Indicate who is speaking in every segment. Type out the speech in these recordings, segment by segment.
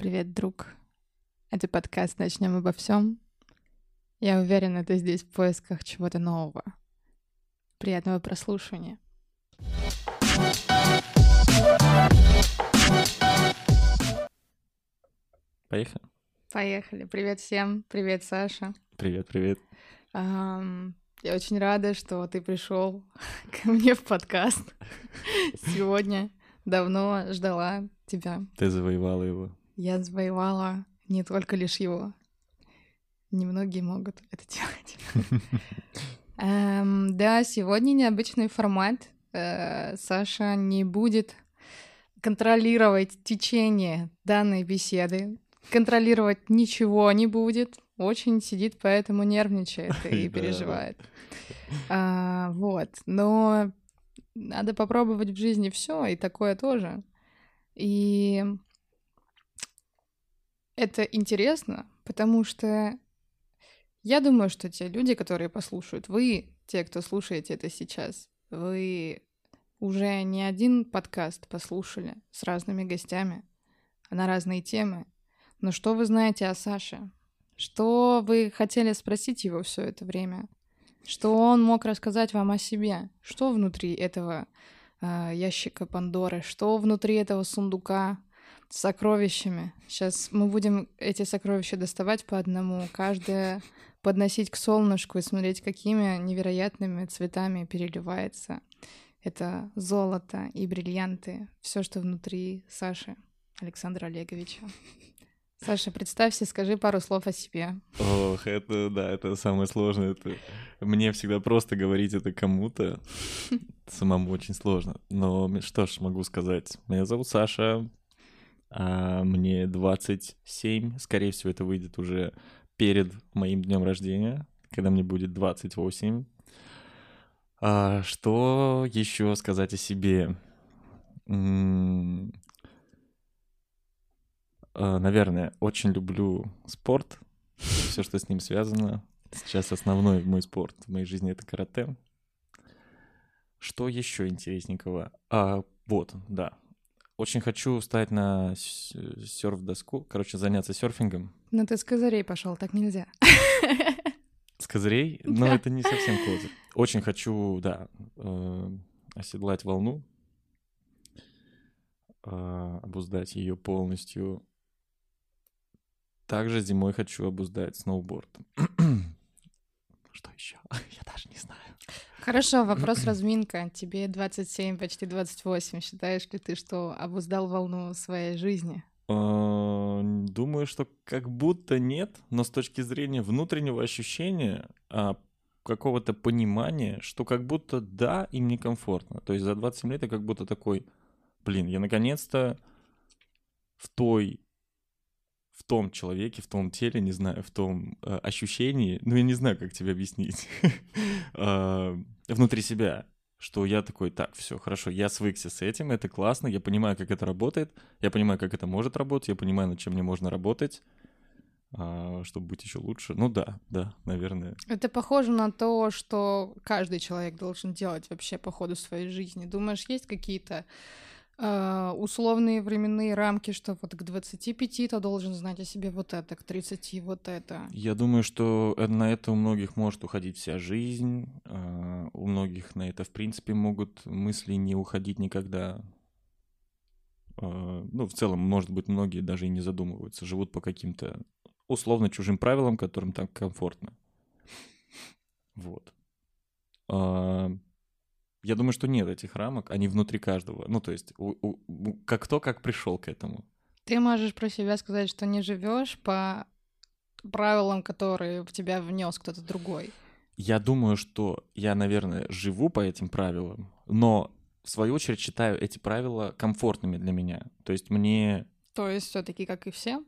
Speaker 1: Привет, друг. Это подкаст «Начнем обо всем». Я уверена, ты здесь в поисках чего-то нового. Приятного прослушивания.
Speaker 2: Поехали.
Speaker 1: Поехали. Привет всем. Привет, Саша.
Speaker 2: Привет, привет.
Speaker 1: Ам, я очень рада, что ты пришел ко мне в подкаст сегодня. Давно ждала тебя.
Speaker 2: Ты завоевала его.
Speaker 1: Я завоевала не только лишь его. Немногие могут это делать. Эм, Да, сегодня необычный формат. Э, Саша не будет контролировать течение данной беседы. Контролировать ничего не будет. Очень сидит, поэтому нервничает и переживает. А, Вот. Но надо попробовать в жизни все, и такое тоже. И это интересно, потому что я думаю, что те люди, которые послушают, вы, те, кто слушаете это сейчас, вы уже не один подкаст послушали с разными гостями на разные темы. Но что вы знаете о Саше? Что вы хотели спросить его все это время? Что он мог рассказать вам о себе? Что внутри этого а, ящика Пандоры? Что внутри этого сундука сокровищами? Сейчас мы будем эти сокровища доставать по одному, каждое подносить к солнышку и смотреть, какими невероятными цветами переливается это золото и бриллианты, все, что внутри Саши Александра Олеговича. Саша, представься, скажи пару слов о себе.
Speaker 2: Ох, это, да, это самое сложное. Это... Мне всегда просто говорить это кому-то. Самому очень сложно. Но что ж, могу сказать. Меня зовут Саша. А, мне 27. Скорее всего, это выйдет уже перед моим днем рождения, когда мне будет 28. А, что еще сказать о себе? А, Наверное, очень люблю спорт, все, что с ним связано. Сейчас основной мой спорт в моей жизни это карате. Что еще интересненького? А, вот, да. Очень хочу встать на с- серф-доску, короче, заняться серфингом.
Speaker 1: Ну ты с козырей пошел, так нельзя.
Speaker 2: С козырей, но это не совсем козырь. Очень хочу, да, э, оседлать волну, э, обуздать ее полностью. Также зимой хочу обуздать сноуборд. Что еще? Я даже не знаю.
Speaker 1: Хорошо, вопрос разминка. Тебе 27, почти 28. Считаешь ли ты, что обуздал волну своей жизни?
Speaker 2: Э, Думаю, что как будто нет, но с точки зрения внутреннего ощущения, а, какого-то понимания, что как будто да, им некомфортно. То есть за 27 лет я как будто такой, блин, я наконец-то в той в том человеке, в том теле, не знаю, в том э, ощущении, ну я не знаю, как тебе объяснить, э, внутри себя, что я такой, так, все, хорошо, я свыкся с этим, это классно, я понимаю, как это работает, я понимаю, как это может работать, я понимаю, над чем мне можно работать, а, чтобы быть еще лучше. Ну да, да, наверное.
Speaker 1: Это похоже на то, что каждый человек должен делать вообще по ходу своей жизни. Думаешь, есть какие-то э, условные временные рамки, что вот к 25 то должен знать о себе вот это, к 30 вот это.
Speaker 2: Я думаю, что э, на это у многих может уходить вся жизнь, а, у многих на это, в принципе, могут мысли не уходить никогда. А, Ну, в целом, может быть, многие даже и не задумываются, живут по каким-то условно чужим правилам, которым так комфортно. Вот. Я думаю, что нет этих рамок, они внутри каждого. Ну, то есть, у- у- как кто как пришел к этому.
Speaker 1: Ты можешь про себя сказать, что не живешь по правилам, которые в тебя внес кто-то другой.
Speaker 2: Я думаю, что я, наверное, живу по этим правилам, но в свою очередь считаю эти правила комфортными для меня. То есть мне
Speaker 1: То есть все-таки, как и все.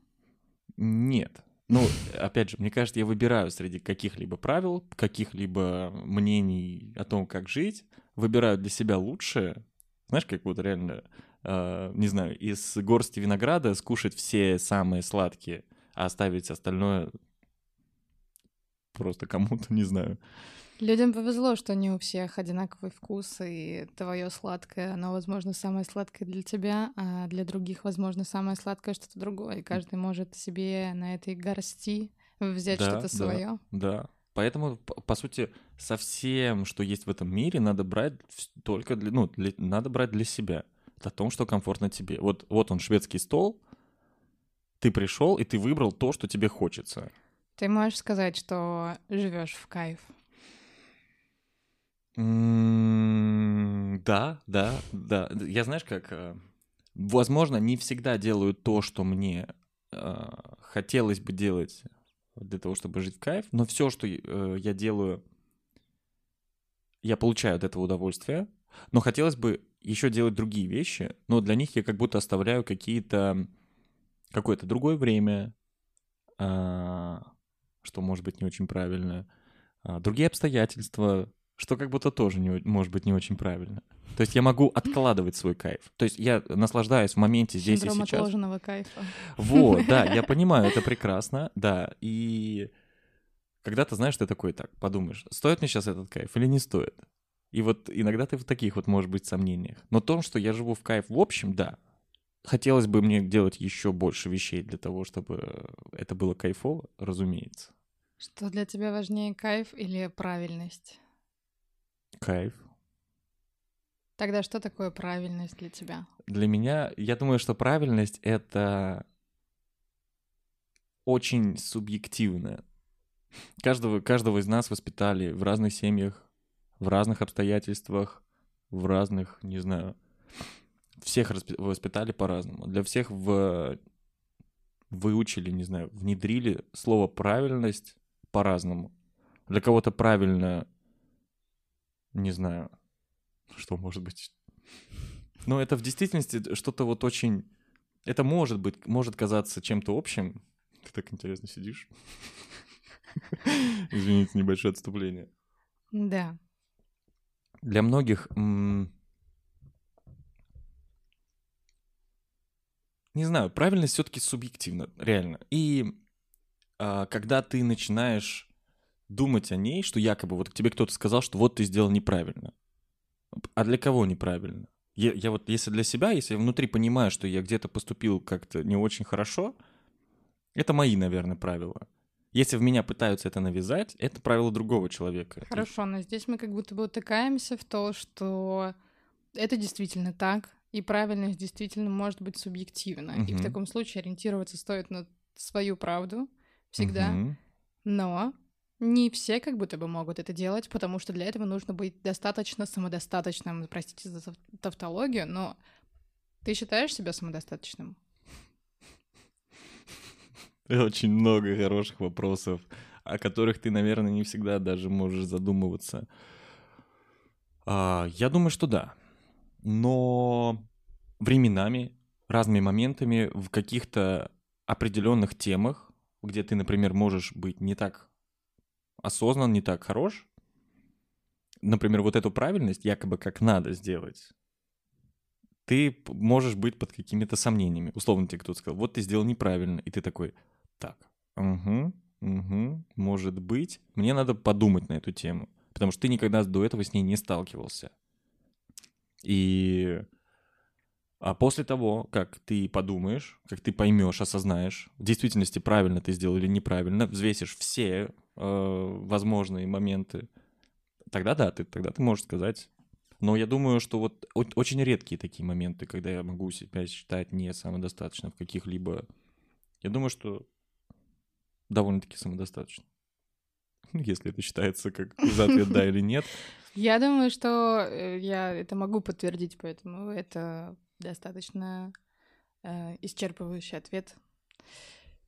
Speaker 2: нет. Ну, опять же, мне кажется, я выбираю среди каких-либо правил, каких-либо мнений о том, как жить, выбираю для себя лучшее. Знаешь, как вот реально, э, не знаю, из горсти винограда скушать все самые сладкие, а оставить остальное просто кому-то, не знаю.
Speaker 1: Людям повезло, что не у всех одинаковый вкус, и твое сладкое, оно, возможно, самое сладкое для тебя, а для других, возможно, самое сладкое что-то другое. И каждый может себе на этой горсти взять
Speaker 2: Да,
Speaker 1: что-то
Speaker 2: да.
Speaker 1: свое.
Speaker 2: Да. Поэтому, п- по сути, со всем, что есть в этом мире, надо брать только для, ну, для- надо брать для себя. О том, что комфортно тебе. Вот, вот он, шведский стол. Ты пришел, и ты выбрал то, что тебе хочется.
Speaker 1: Ты можешь сказать, что живешь в кайф.
Speaker 2: Да, да, да. Я знаешь, как, э, возможно, не всегда делаю то, что мне э, хотелось бы делать для того, чтобы жить в кайф, но все, что э, я делаю, я получаю от этого удовольствие, но хотелось бы еще делать другие вещи, но для них я как будто оставляю какие-то какое-то другое время, а, что может быть не очень правильно, а, другие обстоятельства, что как будто тоже не, может быть не очень правильно. То есть я могу откладывать свой кайф. То есть я наслаждаюсь в моменте здесь и
Speaker 1: Синдром
Speaker 2: сейчас.
Speaker 1: отложенного кайфа.
Speaker 2: Вот, да, я понимаю, это прекрасно, да. И когда ты знаешь, ты такой, так, подумаешь, стоит мне сейчас этот кайф или не стоит? И вот иногда ты в таких вот, может быть, сомнениях. Но то, что я живу в кайф в общем, да. Хотелось бы мне делать еще больше вещей для того, чтобы это было кайфово, разумеется.
Speaker 1: Что для тебя важнее, кайф или правильность?
Speaker 2: Кайф.
Speaker 1: Тогда что такое правильность для тебя?
Speaker 2: Для меня, я думаю, что правильность — это очень субъективно. Каждого, каждого из нас воспитали в разных семьях, в разных обстоятельствах, в разных, не знаю, всех воспитали по-разному. Для всех в... выучили, не знаю, внедрили слово «правильность» по-разному. Для кого-то правильно, не знаю, что может быть. Но это в действительности что-то вот очень... Это может быть, может казаться чем-то общим. Ты так интересно сидишь. Извините, небольшое отступление.
Speaker 1: Да.
Speaker 2: Для многих... Не знаю, правильность все-таки субъективна, реально. И а, когда ты начинаешь думать о ней, что якобы вот тебе кто-то сказал, что вот ты сделал неправильно. А для кого неправильно? Я, я вот, если для себя, если я внутри понимаю, что я где-то поступил как-то не очень хорошо, это мои, наверное, правила. Если в меня пытаются это навязать, это правило другого человека.
Speaker 1: Хорошо, но здесь мы как будто бы утыкаемся в то, что это действительно так, и правильность действительно может быть субъективна. И в таком случае ориентироваться стоит на свою правду всегда.
Speaker 2: Мгм.
Speaker 1: Но не все как будто бы могут это делать, потому что для этого нужно быть достаточно самодостаточным. Простите за тав- тавтологию, но ты считаешь себя самодостаточным?
Speaker 2: Очень много хороших вопросов, о которых ты, наверное, не всегда даже можешь задумываться. А, я думаю, что да. Но временами, разными моментами, в каких-то определенных темах, где ты, например, можешь быть не так осознан, не так хорош, например, вот эту правильность якобы как надо сделать, ты можешь быть под какими-то сомнениями. Условно тебе кто-то сказал, вот ты сделал неправильно, и ты такой, так, угу, угу, может быть, мне надо подумать на эту тему, потому что ты никогда до этого с ней не сталкивался. И а после того, как ты подумаешь, как ты поймешь, осознаешь, в действительности правильно ты сделал или неправильно, взвесишь все э, возможные моменты, тогда да, ты, тогда ты можешь сказать. Но я думаю, что вот очень редкие такие моменты, когда я могу себя считать не самодостаточным в каких-либо... Я думаю, что довольно-таки самодостаточно. Если это считается как за ответ да или нет.
Speaker 1: Я думаю, что э, я это могу подтвердить, поэтому это достаточно э, исчерпывающий ответ.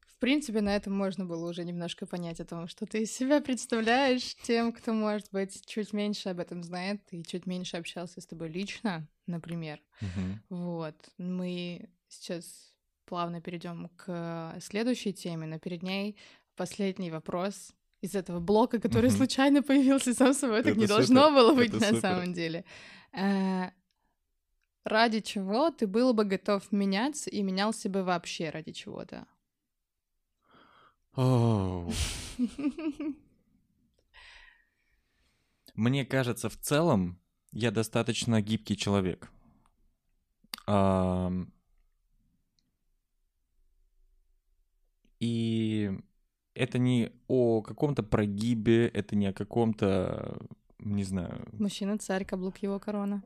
Speaker 1: В принципе, на этом можно было уже немножко понять о том, что ты из себя представляешь тем, кто, может быть, чуть меньше об этом знает и чуть меньше общался с тобой лично, например.
Speaker 2: Мгм.
Speaker 1: Вот. Мы сейчас плавно перейдем к следующей теме, но перед ней последний вопрос из этого блока, который
Speaker 2: Мгм.
Speaker 1: случайно появился сам собой. Так
Speaker 2: Это
Speaker 1: не
Speaker 2: супер,
Speaker 1: должно было быть
Speaker 2: это
Speaker 1: на
Speaker 2: супер.
Speaker 1: самом деле. Ради чего ты был бы готов меняться и менялся бы вообще ради чего-то?
Speaker 2: Мне кажется, в целом я достаточно гибкий человек. И это не о каком-то прогибе, это не о каком-то, не знаю,
Speaker 1: Мужчина царь, каблук его корона.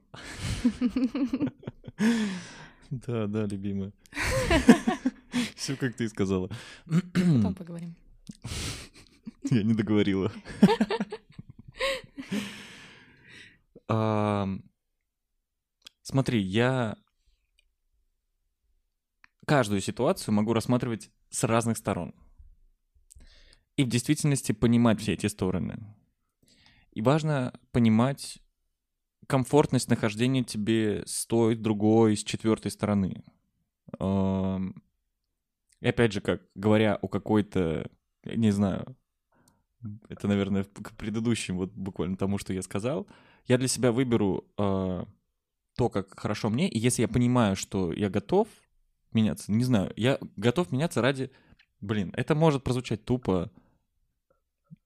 Speaker 2: Да, да, любимая. Все как ты сказала.
Speaker 1: Потом поговорим.
Speaker 2: Я не договорила. Ам, Смотри, я каждую ситуацию могу рассматривать с разных сторон. И в действительности понимать все эти стороны. И важно понимать комфортность нахождения тебе с той, другой, с четвертой стороны. И опять же, как говоря о какой-то, не знаю, это, наверное, к предыдущему, вот буквально тому, что я сказал, я для себя выберу а, то, как хорошо мне, и если я понимаю, что я готов меняться, не знаю, я готов меняться ради, блин, это может прозвучать тупо,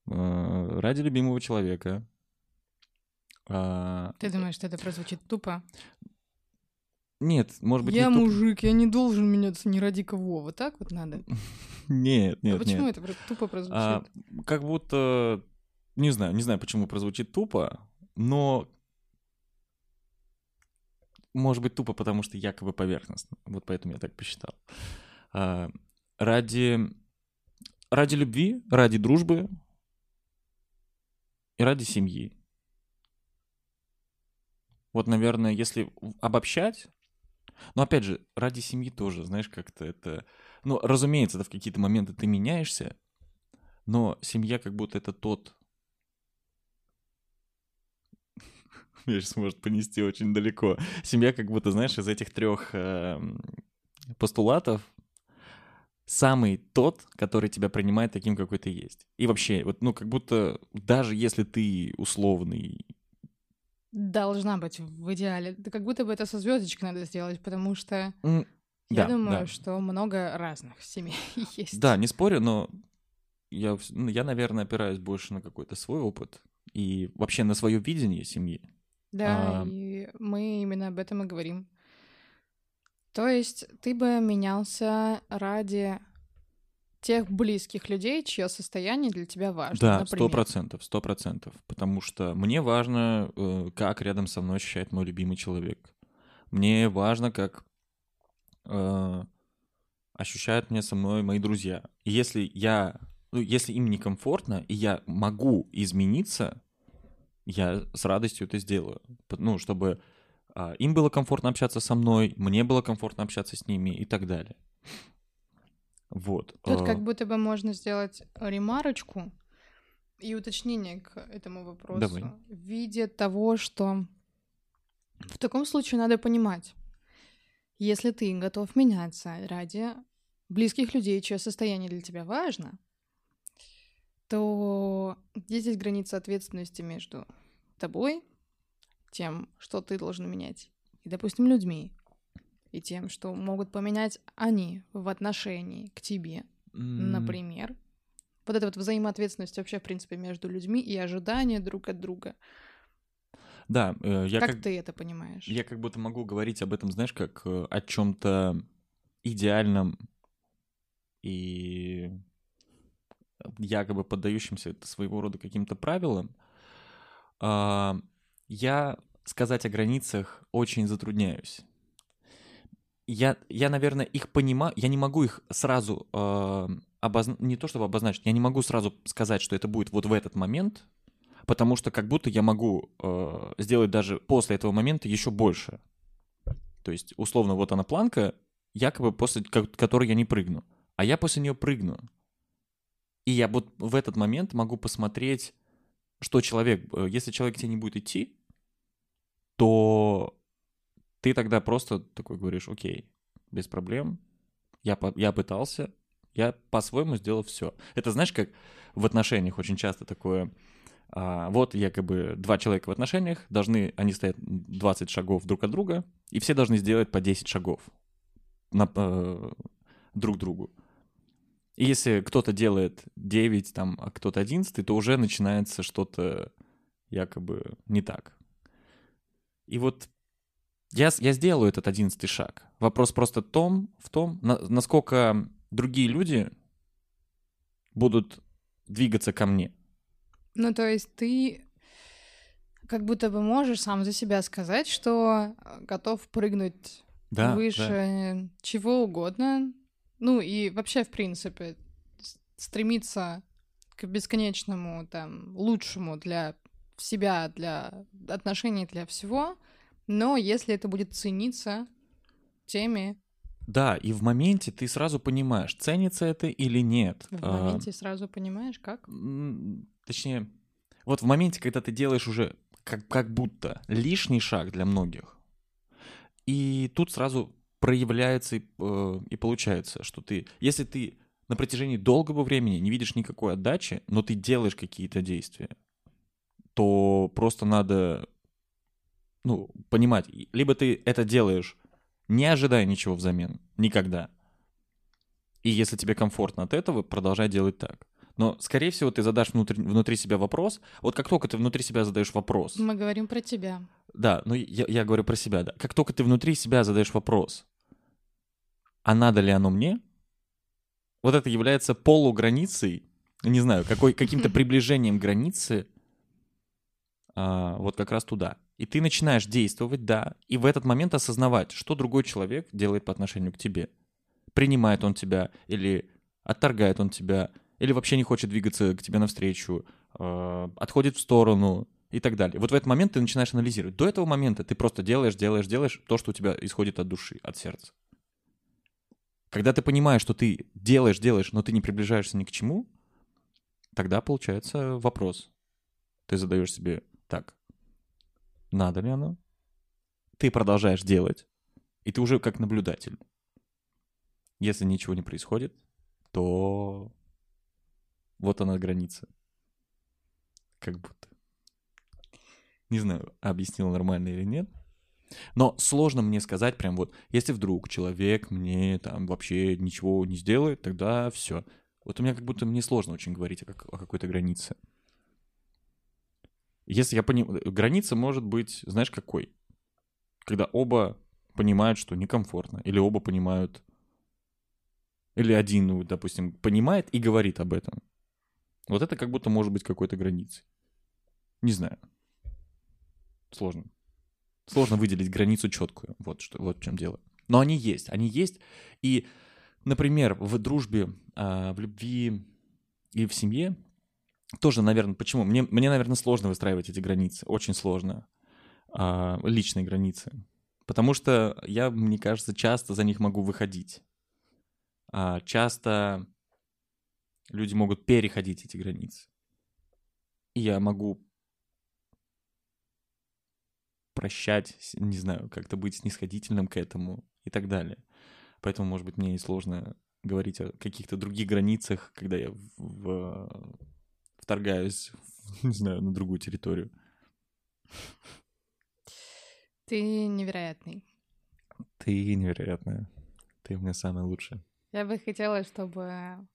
Speaker 2: ради любимого человека. А,
Speaker 1: Ты думаешь, что это прозвучит тупо?
Speaker 2: Нет, может быть,
Speaker 1: я
Speaker 2: не тупо.
Speaker 1: мужик, я не должен меняться ни ради кого. Вот так вот надо?
Speaker 2: Нет,
Speaker 1: а
Speaker 2: нет,
Speaker 1: почему
Speaker 2: нет.
Speaker 1: это тупо прозвучит?
Speaker 2: А, как будто, не знаю, не знаю, почему прозвучит тупо, но может быть тупо, потому что якобы поверхностно. Вот поэтому я так посчитал. А, ради, ради любви, ради дружбы и ради семьи. Вот, наверное, если обобщать, но опять же, ради семьи тоже, знаешь, как-то это... Ну, разумеется, это в какие-то моменты ты меняешься, но семья как будто это тот... Меня сейчас может понести очень далеко. Семья как будто, знаешь, из этих трех постулатов самый тот, который тебя принимает таким, какой ты есть. И вообще, вот, ну, как будто даже если ты условный...
Speaker 1: Должна быть в идеале. Да как будто бы это со звездочкой надо сделать, потому что
Speaker 2: м,
Speaker 1: я
Speaker 2: да,
Speaker 1: думаю,
Speaker 2: да.
Speaker 1: что много разных семей есть.
Speaker 2: Да, не спорю, но я, ну, я, наверное, опираюсь больше на какой-то свой опыт и вообще на свое видение семьи.
Speaker 1: Да,
Speaker 2: А,
Speaker 1: и мы именно об этом и говорим. То есть ты бы менялся ради тех близких людей, чье состояние для тебя важно.
Speaker 2: Да, сто процентов, сто процентов. Потому что мне важно, э, как рядом со мной ощущает мой любимый человек. Мне важно, как э, ощущают меня со мной мои друзья. И если я, ну, если им некомфортно, и я могу измениться, я с радостью это сделаю. Ну, чтобы им было комфортно общаться со мной, мне было комфортно общаться с ними и так далее. Вот.
Speaker 1: Тут
Speaker 2: э,
Speaker 1: как будто бы можно сделать ремарочку и уточнение к этому вопросу
Speaker 2: Давай.
Speaker 1: в виде того, что в таком случае надо понимать, если ты готов меняться ради близких людей, чье состояние для тебя важно, то где здесь граница ответственности между тобой, тем, что ты должен менять, и, допустим, людьми, и тем, что могут поменять они в отношении к тебе,
Speaker 2: м,
Speaker 1: например. Вот эта вот взаимоответственность вообще, в принципе, между людьми и ожидания друг от друга.
Speaker 2: Да, э, я
Speaker 1: как,
Speaker 2: как,
Speaker 1: ты это понимаешь?
Speaker 2: Я как будто могу говорить об этом, знаешь, как э, о чем-то идеальном и якобы поддающимся своего рода каким-то правилам. Я сказать о границах очень затрудняюсь. Я, я, наверное, их понимаю, я не могу их сразу э, обозна- не то чтобы обозначить, я не могу сразу сказать, что это будет вот в этот момент, потому что как будто я могу э, сделать даже после этого момента еще больше. То есть, условно, вот она планка, якобы после ко- которой я не прыгну, а я после нее прыгну. И я вот в этот момент могу посмотреть, что человек, э, если человек к тебе не будет идти, то ты тогда просто такой говоришь, окей, без проблем, я, я пытался, я по-своему сделал все. Это знаешь, как в отношениях очень часто такое, а, вот якобы два человека в отношениях, должны, они стоят 20 шагов друг от друга, и все должны сделать по 10 шагов на, э, друг другу. И если кто-то делает 9, там, а кто-то 11, то уже начинается что-то, якобы не так. И вот я, я сделаю этот одиннадцатый шаг. Вопрос просто в том, в том на, насколько другие люди будут двигаться ко мне.
Speaker 1: Ну, то есть ты как будто бы можешь сам за себя сказать, что э, готов прыгнуть
Speaker 2: Да,
Speaker 1: выше
Speaker 2: да.
Speaker 1: чего угодно. Ну и вообще, в принципе, стремиться к бесконечному, там, лучшему для себя, для отношений, для всего. Но если это будет цениться теми
Speaker 2: Да, и в моменте ты сразу понимаешь, ценится это или нет.
Speaker 1: в
Speaker 2: А,
Speaker 1: моменте, сразу понимаешь, как?
Speaker 2: Точнее, вот в моменте, когда ты делаешь уже как, как будто лишний шаг для многих, и тут сразу проявляется и, э, и получается, что ты, если ты на протяжении долгого времени не видишь никакой отдачи, но ты делаешь какие-то действия, то просто надо, ну, понимать, либо ты это делаешь, не ожидая ничего взамен, никогда. И если тебе комфортно от этого, продолжай делать так. Но, скорее всего, ты задашь внутри, внутри себя вопрос. Вот как только ты внутри себя задаешь вопрос,
Speaker 1: Мы говорим про тебя.
Speaker 2: да, ну я, я говорю про себя, да. Как только ты внутри себя задаешь вопрос, а надо ли оно мне? Вот это является полуграницей, не знаю, какой, каким-то приближением границы а, вот как раз туда. И ты начинаешь действовать, да, и в этот момент осознавать, что другой человек делает по отношению к тебе. Принимает он тебя, или отторгает он тебя, или вообще не хочет двигаться к тебе навстречу, э, отходит в сторону и так далее. Вот в этот момент ты начинаешь анализировать. До этого момента ты просто делаешь, делаешь, делаешь то, что у тебя исходит от души, от сердца. Когда ты понимаешь, что ты делаешь, делаешь, но ты не приближаешься ни к чему, тогда получается вопрос. Ты задаешь себе так, надо ли оно? Ты продолжаешь делать, и ты уже как наблюдатель. Если ничего не происходит, то вот она граница. Как будто. Не знаю, объяснил нормально или нет. Но сложно мне сказать прям вот, если вдруг человек мне там вообще ничего не сделает, тогда все. Вот у меня как будто мне сложно очень говорить о, как- о какой-то границе. Если я понимаю, граница может быть, знаешь, какой? Когда оба понимают, что некомфортно, или оба понимают, или один, ну, допустим, понимает и говорит об этом. Вот это как будто может быть какой-то границей. Не знаю. Сложно. Сложно выделить границу четкую. Вот что, вот в чем дело. Но они есть, они есть. И, например, в дружбе, а, в любви и в семье тоже, наверное, почему? Мне, мне, наверное, сложно выстраивать эти границы. Очень сложно. А, личные границы. Потому что я, мне кажется, часто за них могу выходить. А, часто люди могут переходить эти границы. И я могу прощать, не знаю, как-то быть снисходительным к этому и так далее. Поэтому, может быть, мне и сложно говорить о каких-то других границах, когда я в- в- вторгаюсь, не знаю, на другую территорию.
Speaker 1: Ты невероятный.
Speaker 2: Ты невероятная. Ты у меня самая лучшая.
Speaker 1: Я бы хотела, чтобы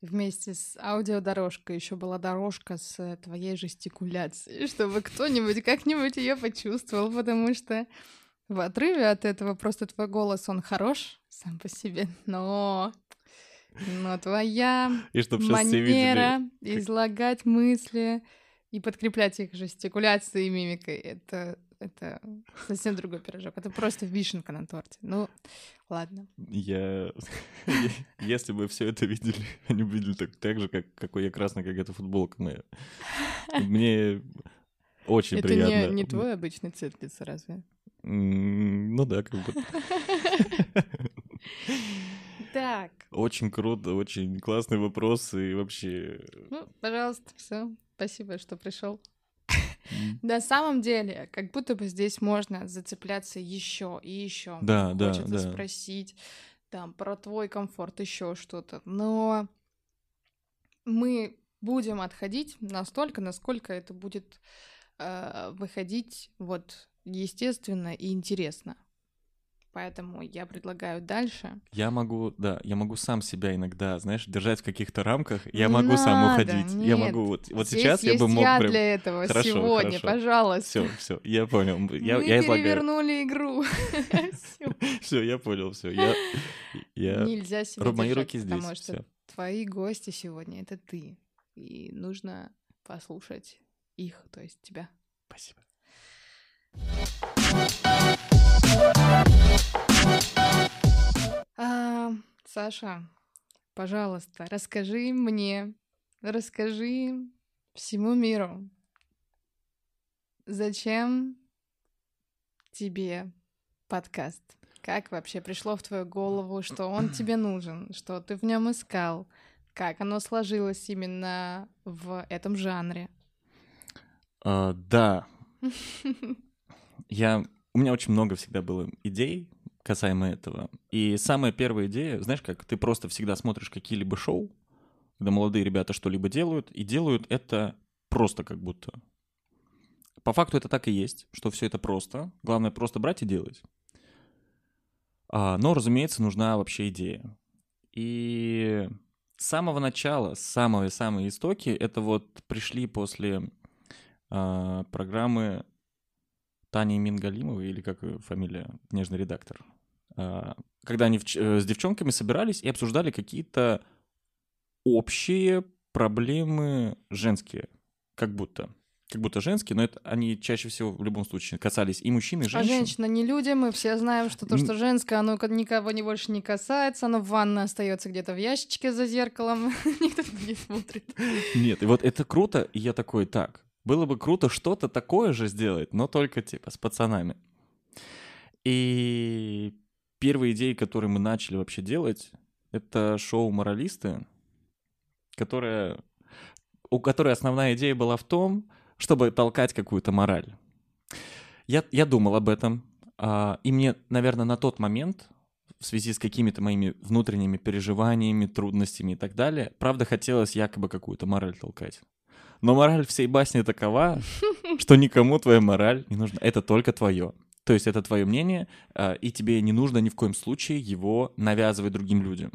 Speaker 1: вместе с аудиодорожкой еще была дорожка с твоей жестикуляцией, чтобы кто-нибудь как-нибудь ее почувствовал, потому что в отрыве от этого просто твой голос, он хорош сам по себе, но, но твоя
Speaker 2: И все видели.
Speaker 1: манера излагать мысли и подкреплять их жестикуляцией и мимикой, это, это совсем другой пирожок. Это просто вишенка на торте. Ну, ладно.
Speaker 2: Я... Если бы все это видели, они бы видели так, так же, как, какой я красный, как эта футболка моя. Мне очень
Speaker 1: это
Speaker 2: приятно.
Speaker 1: не, не твой обычный цвет лица, разве?
Speaker 2: Ну да, как бы.
Speaker 1: Так,
Speaker 2: Очень круто, очень классный вопрос и вообще...
Speaker 1: ну, пожалуйста, все. Спасибо, что пришел. На самом деле, как будто бы здесь можно зацепляться еще и еще.
Speaker 2: Да, да,
Speaker 1: Хочется спросить там про твой комфорт, еще что-то. Но мы будем отходить настолько, насколько это будет э, выходить вот естественно и интересно. Поэтому я предлагаю дальше.
Speaker 2: Я могу, да, я могу сам себя иногда, знаешь, держать в каких-то рамках. Я
Speaker 1: Не
Speaker 2: могу сам
Speaker 1: надо,
Speaker 2: уходить. Я
Speaker 1: нет.
Speaker 2: могу вот, вот
Speaker 1: Здесь
Speaker 2: сейчас я бы мог
Speaker 1: я
Speaker 2: прям.
Speaker 1: для этого
Speaker 2: Хорошо,
Speaker 1: сегодня,
Speaker 2: хорошо.
Speaker 1: пожалуйста.
Speaker 2: Все, все, я понял. Я,
Speaker 1: Мы
Speaker 2: я
Speaker 1: перевернули игру.
Speaker 2: Все, я понял, все. Я, я...
Speaker 1: Нельзя себя
Speaker 2: мои руки здесь.
Speaker 1: потому что твои гости сегодня — это ты. И нужно послушать их, то есть тебя.
Speaker 2: Спасибо.
Speaker 1: Саша, пожалуйста, расскажи мне, расскажи всему миру, зачем тебе подкаст? Как вообще пришло в твою голову, что он тебе нужен, что ты в нем искал? Как оно сложилось именно в этом жанре?
Speaker 2: А, да, я... У меня очень много всегда было идей касаемо этого. И самая первая идея, знаешь как, ты просто всегда смотришь какие-либо шоу, когда молодые ребята что-либо делают, и делают это просто как будто. По факту это так и есть, что все это просто. Главное просто брать и делать. А, но, разумеется, нужна вообще идея. И с самого начала, с самой-самой истоки, это вот пришли после а, программы Тани Мингалимовой, или как фамилия, нежный редактор. А, Когда они э, с девчонками собирались и обсуждали какие-то общие проблемы женские, как будто. Как будто женские, но это они чаще всего в любом случае касались и мужчин, и
Speaker 1: А
Speaker 2: женщин.
Speaker 1: женщина не люди, мы все знаем, что то, что женское, оно ко- никого не больше не касается, оно в ванной остается где-то в ящичке за зеркалом, никто не смотрит.
Speaker 2: Нет, и вот это круто, и я такой, так, было бы круто что-то такое же сделать, но только типа с пацанами. И первые идеи, которые мы начали вообще делать, это шоу «Моралисты», которое, у которой основная идея была в том, чтобы толкать какую-то мораль. Я, я думал об этом, а, и мне, наверное, на тот момент, в связи с какими-то моими внутренними переживаниями, трудностями и так далее, правда хотелось якобы какую-то мораль толкать. Но мораль всей басни такова, что никому твоя мораль не нужна. Это только твое. То есть это твое мнение, а, и тебе не нужно ни в коем случае его навязывать другим людям.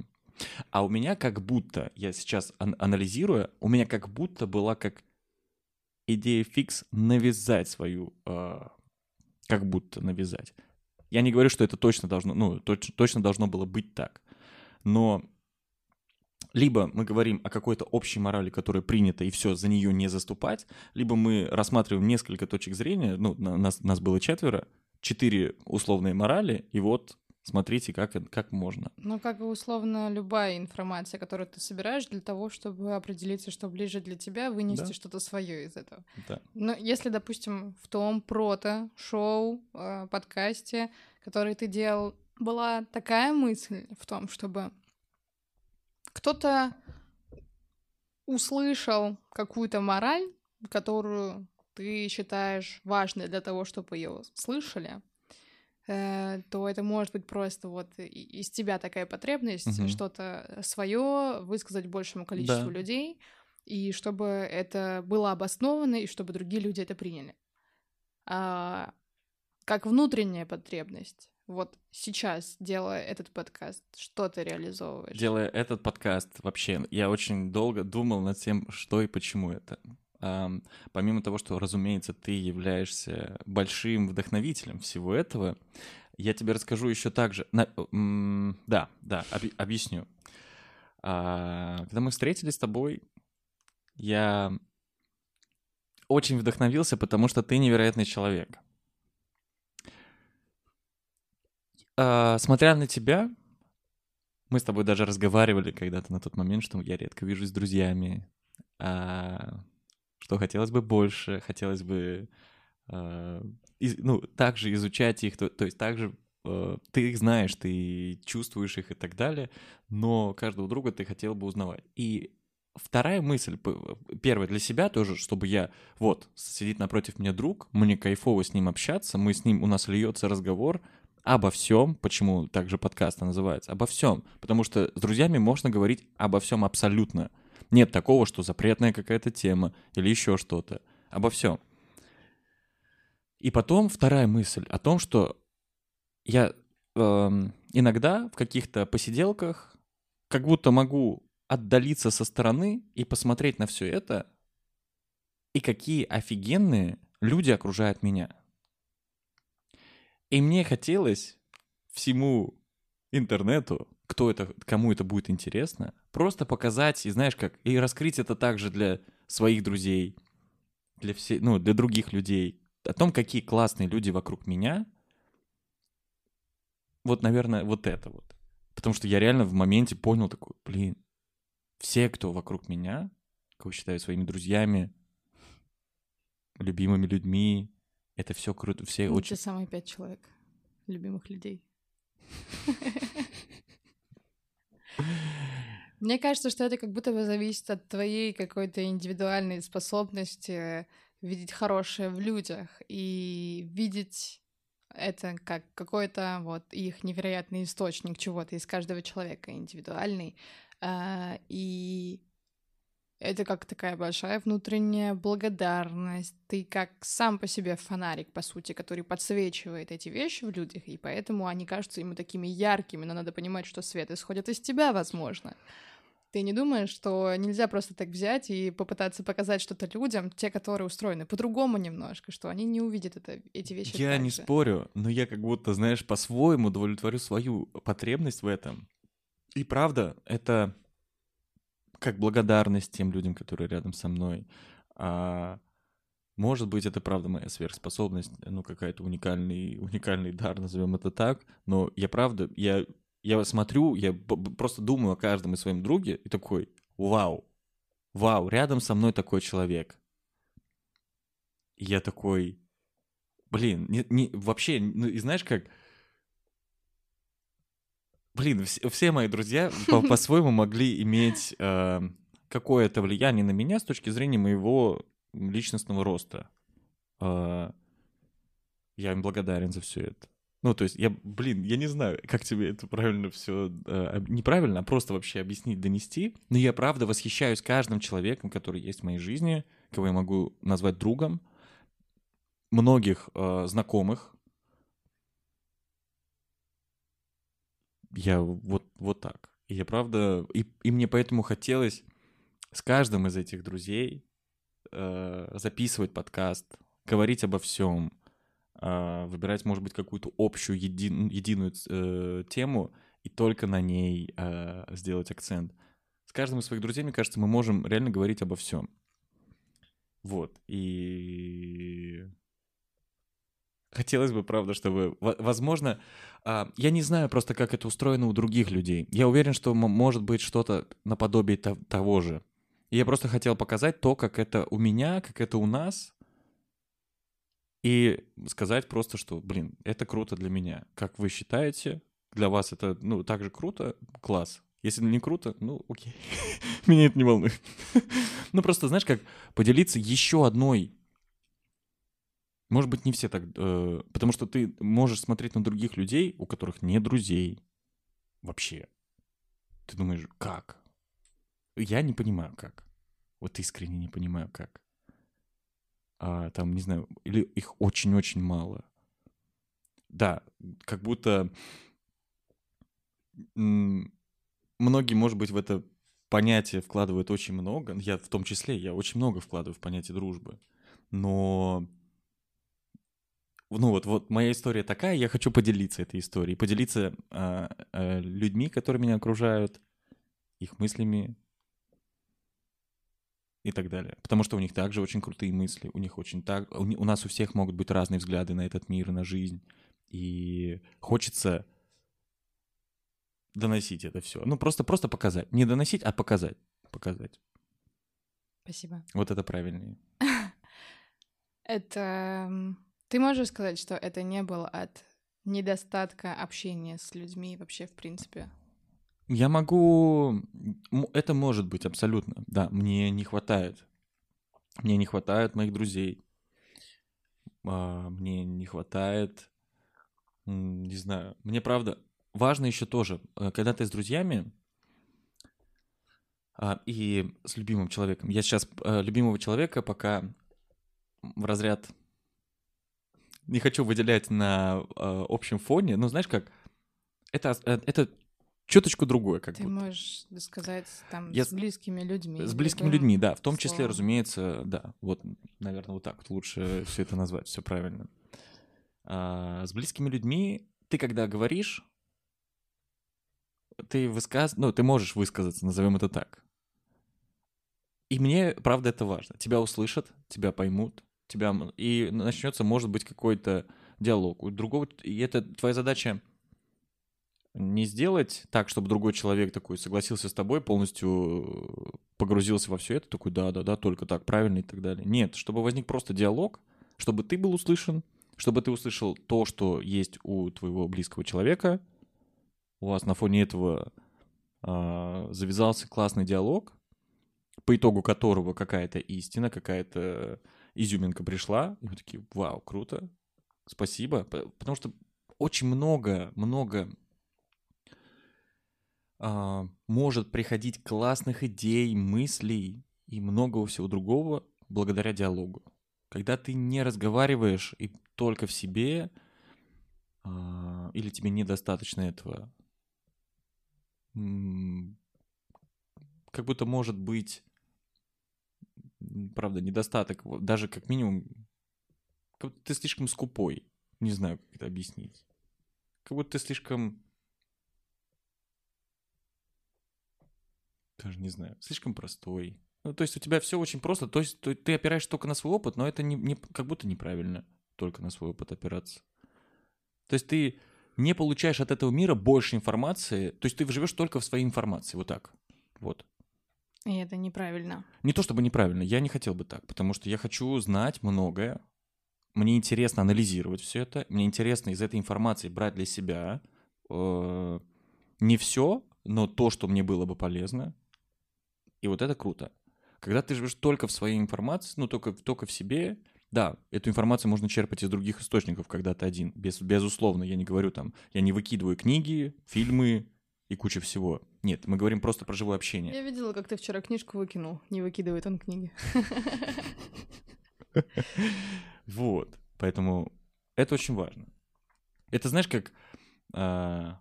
Speaker 2: А у меня как будто, я сейчас ан- анализируя, у меня как будто была как идея фикс навязать свою, а, как будто навязать. Я не говорю, что это точно должно, ну, точ- точно должно было быть так. Но либо мы говорим о какой-то общей морали, которая принята, и все, за нее не заступать, либо мы рассматриваем несколько точек зрения, ну, на- нас, нас было четверо, четыре условные морали, и вот смотрите, как, как можно.
Speaker 1: Ну, как и условно любая информация, которую ты собираешь для того, чтобы определиться, что ближе для тебя, вынести
Speaker 2: Да.
Speaker 1: что-то свое из этого.
Speaker 2: Да.
Speaker 1: Но если, допустим, в том прото-шоу, э, подкасте, который ты делал, была такая мысль в том, чтобы кто-то услышал какую-то мораль, которую ты считаешь важной для того, чтобы ее слышали, э, то это может быть просто вот из тебя такая потребность
Speaker 2: Мгм.
Speaker 1: что-то свое высказать большему количеству
Speaker 2: Да.
Speaker 1: людей, и чтобы это было обосновано, и чтобы другие люди это приняли. А, как внутренняя потребность. Вот сейчас, делая этот подкаст, что ты реализовываешь?
Speaker 2: Делая этот подкаст, вообще, я очень долго думал над тем, что и почему это. Помимо того, что, разумеется, ты являешься большим вдохновителем всего этого, я тебе расскажу еще также. на- да, да, объ- объясню. А, когда мы встретились с тобой, я очень вдохновился, потому что ты невероятный человек. А, смотря на тебя, мы с тобой даже разговаривали когда-то на тот момент, что я редко вижусь с друзьями, а, что хотелось бы больше, хотелось бы а, из- ну, также изучать их, то, то есть также э, ты их знаешь, ты чувствуешь их и так далее, но каждого друга ты хотел бы узнавать. И вторая мысль, п- первая для себя тоже, чтобы я, вот, сидит напротив меня друг, мне кайфово с ним общаться, мы с ним, у нас льется разговор, обо всем, почему также подкаст называется, обо всем, потому что с друзьями можно говорить обо всем абсолютно. Нет такого, что запретная какая-то тема или еще что-то. Обо всем. И потом вторая мысль о том, что я эм, иногда в каких-то посиделках как будто могу отдалиться со стороны и посмотреть на все это, и какие офигенные люди окружают меня. И мне хотелось всему интернету, кто это, кому это будет интересно, просто показать, и знаешь как, и раскрыть это также для своих друзей, для все, ну, для других людей, о том, какие классные люди вокруг меня. Вот, наверное, вот это вот. Потому что я реально в моменте понял такой, блин, все, кто вокруг меня, кого считаю своими друзьями, любимыми людьми, это все круто, все
Speaker 1: Ну,
Speaker 2: очень...
Speaker 1: Те самые пять человек любимых людей. Мне кажется, что это как будто бы зависит от твоей какой-то индивидуальной способности видеть хорошее в людях и видеть это как какой-то вот их невероятный источник чего-то из каждого человека индивидуальный. А, И это как такая большая внутренняя благодарность. Ты как сам по себе фонарик, по сути, который подсвечивает эти вещи в людях, и поэтому они кажутся ему такими яркими, но надо понимать, что свет исходит из тебя, возможно. Ты не думаешь, что нельзя просто так взять и попытаться показать что-то людям, те, которые устроены по-другому немножко, что они не увидят это, эти вещи
Speaker 2: Я не
Speaker 1: же.
Speaker 2: спорю, но я как будто, знаешь, по-своему удовлетворю свою потребность в этом. И правда, это как благодарность тем людям, которые рядом со мной. А может быть, это правда моя сверхспособность, ну, какая-то уникальный, уникальный дар, назовем это так. Но я правда, я, я смотрю, я просто думаю о каждом из своем друге и такой, вау, вау, рядом со мной такой человек. И я такой, блин, не, не- вообще, ну, и знаешь как, блин, вс- все мои друзья по- по-своему могли иметь э, какое-то влияние на меня с точки зрения моего личностного роста. Э, я им благодарен за все это. Ну, то есть, я, блин, я не знаю, как тебе это правильно все, неправильно, а просто вообще объяснить, донести. Но я правда восхищаюсь каждым человеком, который есть в моей жизни, кого я могу назвать другом, многих э, знакомых. Я вот, вот так. И я правда... И, и мне поэтому хотелось с каждым из этих друзей э, записывать подкаст, говорить обо всем, э, выбирать, может быть, какую-то общую, един- единую э, тему и только на ней э, сделать акцент. С каждым из своих друзей, мне кажется, мы можем реально говорить обо всем. Вот. И хотелось бы, правда, чтобы, во- возможно, а, я не знаю просто, как это устроено у других людей. Я уверен, что может быть что-то наподобие то- того же. И я просто хотел показать то, как это у меня, как это у нас, и сказать просто, что, блин, это круто для меня. Как вы считаете, для вас это, ну, так же круто? Класс. Если не круто, ну, окей. Меня это не волнует. Ну, просто, знаешь, как поделиться еще одной может быть, не все так... э, потому что ты можешь смотреть на других людей, у которых нет друзей вообще. Ты думаешь, как? Я не понимаю, как. Вот искренне не понимаю, как. А, там, не знаю, или их очень-очень мало. Да, как будто многие, может быть, в это понятие вкладывают очень много. Я в том числе, я очень много вкладываю в понятие дружбы. Но ну вот, вот моя история такая, я хочу поделиться этой историей, поделиться а, а, людьми, которые меня окружают, их мыслями и так далее. Потому что у них также очень крутые мысли, у них очень так, у, нас у всех могут быть разные взгляды на этот мир, на жизнь, и хочется доносить это все. Ну просто просто показать, не доносить, а показать, показать.
Speaker 1: Спасибо.
Speaker 2: Вот это правильнее.
Speaker 1: Это... Ты можешь сказать, что это не было от недостатка общения с людьми вообще, в принципе?
Speaker 2: Я могу... Это может быть абсолютно. Да, мне не хватает. Мне не хватает моих друзей. А, Мне не хватает... Не знаю. Мне правда... Важно еще тоже, э, когда ты с друзьями а, и с любимым человеком. Я сейчас э, любимого человека пока в разряд не хочу выделять на э, общем фоне. Ну, знаешь как, Это, это чуточку другое, как
Speaker 1: Ты
Speaker 2: будто.
Speaker 1: можешь сказать там
Speaker 2: Я
Speaker 1: с близкими людьми.
Speaker 2: С близкими людьми, да. В том числе,
Speaker 1: словом.
Speaker 2: разумеется, да. Вот, наверное, вот так вот лучше все это назвать, все правильно. А, с близкими людьми ты когда говоришь, ты высказ... ну, ты можешь высказаться, назовем это так. И мне, правда, это важно. Тебя услышат, тебя поймут, тебя... И начнется, может быть, какой-то диалог. У другого... И это твоя задача не сделать так, чтобы другой человек такой согласился с тобой, полностью погрузился во все это, такой, да-да-да, только так, правильно и так далее. Нет, чтобы возник просто диалог, чтобы ты был услышан, чтобы ты услышал то, что есть у твоего близкого человека, у вас на фоне этого а, завязался классный диалог, по итогу которого какая-то истина, какая-то изюминка пришла, и вы такие, вау, круто, спасибо, потому что очень много, много а, может приходить классных идей, мыслей и многого всего другого благодаря диалогу. Когда ты не разговариваешь и только в себе, а, или тебе недостаточно этого, как будто может быть, правда, недостаток, даже как минимум, как будто ты слишком скупой. Не знаю, как это объяснить. Как будто ты слишком даже не знаю, слишком простой. Ну, то есть у тебя все очень просто. То есть ты опираешься только на свой опыт, но это не, не- как будто неправильно только на свой опыт опираться. То есть ты не получаешь от этого мира больше информации. То есть ты живешь только в своей информации. Вот так. Вот.
Speaker 1: И это неправильно.
Speaker 2: Не то чтобы неправильно, я не хотел бы так, потому что я хочу знать многое. Мне интересно анализировать все это. Мне интересно из этой информации брать для себя э, не все, но то, что мне было бы полезно. И вот это круто. Когда ты живешь только в своей информации, ну, только, только в себе, да, эту информацию можно черпать из других источников, когда ты один. Без, безусловно, я не говорю там, я не выкидываю книги, фильмы и куча всего. Нет, мы говорим просто про живое общение.
Speaker 1: Я видела, как ты вчера книжку выкинул. Не выкидывает он книги.
Speaker 2: Вот. Поэтому это очень важно. Это знаешь, как а,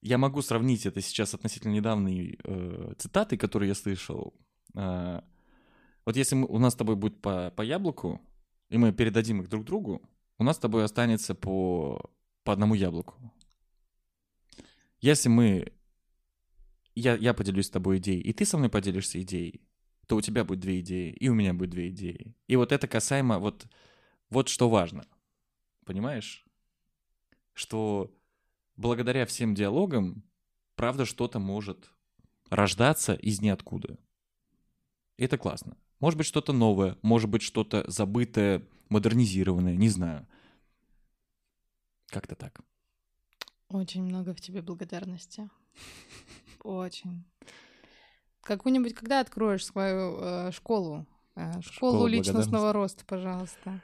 Speaker 2: я могу сравнить это сейчас относительно недавней э, цитаты, которые я слышал. А, вот если мы- у нас с тобой будет по, по яблоку, и мы передадим их друг другу, у нас с тобой останется по, по одному яблоку. Если мы... Я, я поделюсь с тобой идеей, и ты со мной поделишься идеей, то у тебя будет две идеи, и у меня будет две идеи. И вот это касаемо, вот, вот что важно. Понимаешь? Что благодаря всем диалогам, правда, что-то может рождаться из ниоткуда. Это классно. Может быть, что-то новое, может быть, что-то забытое, модернизированное, не знаю. Как-то так.
Speaker 1: Очень много в тебе благодарности. Очень. Какую-нибудь, когда откроешь свою э, школу? Э, школу
Speaker 2: Школа
Speaker 1: личностного роста, пожалуйста.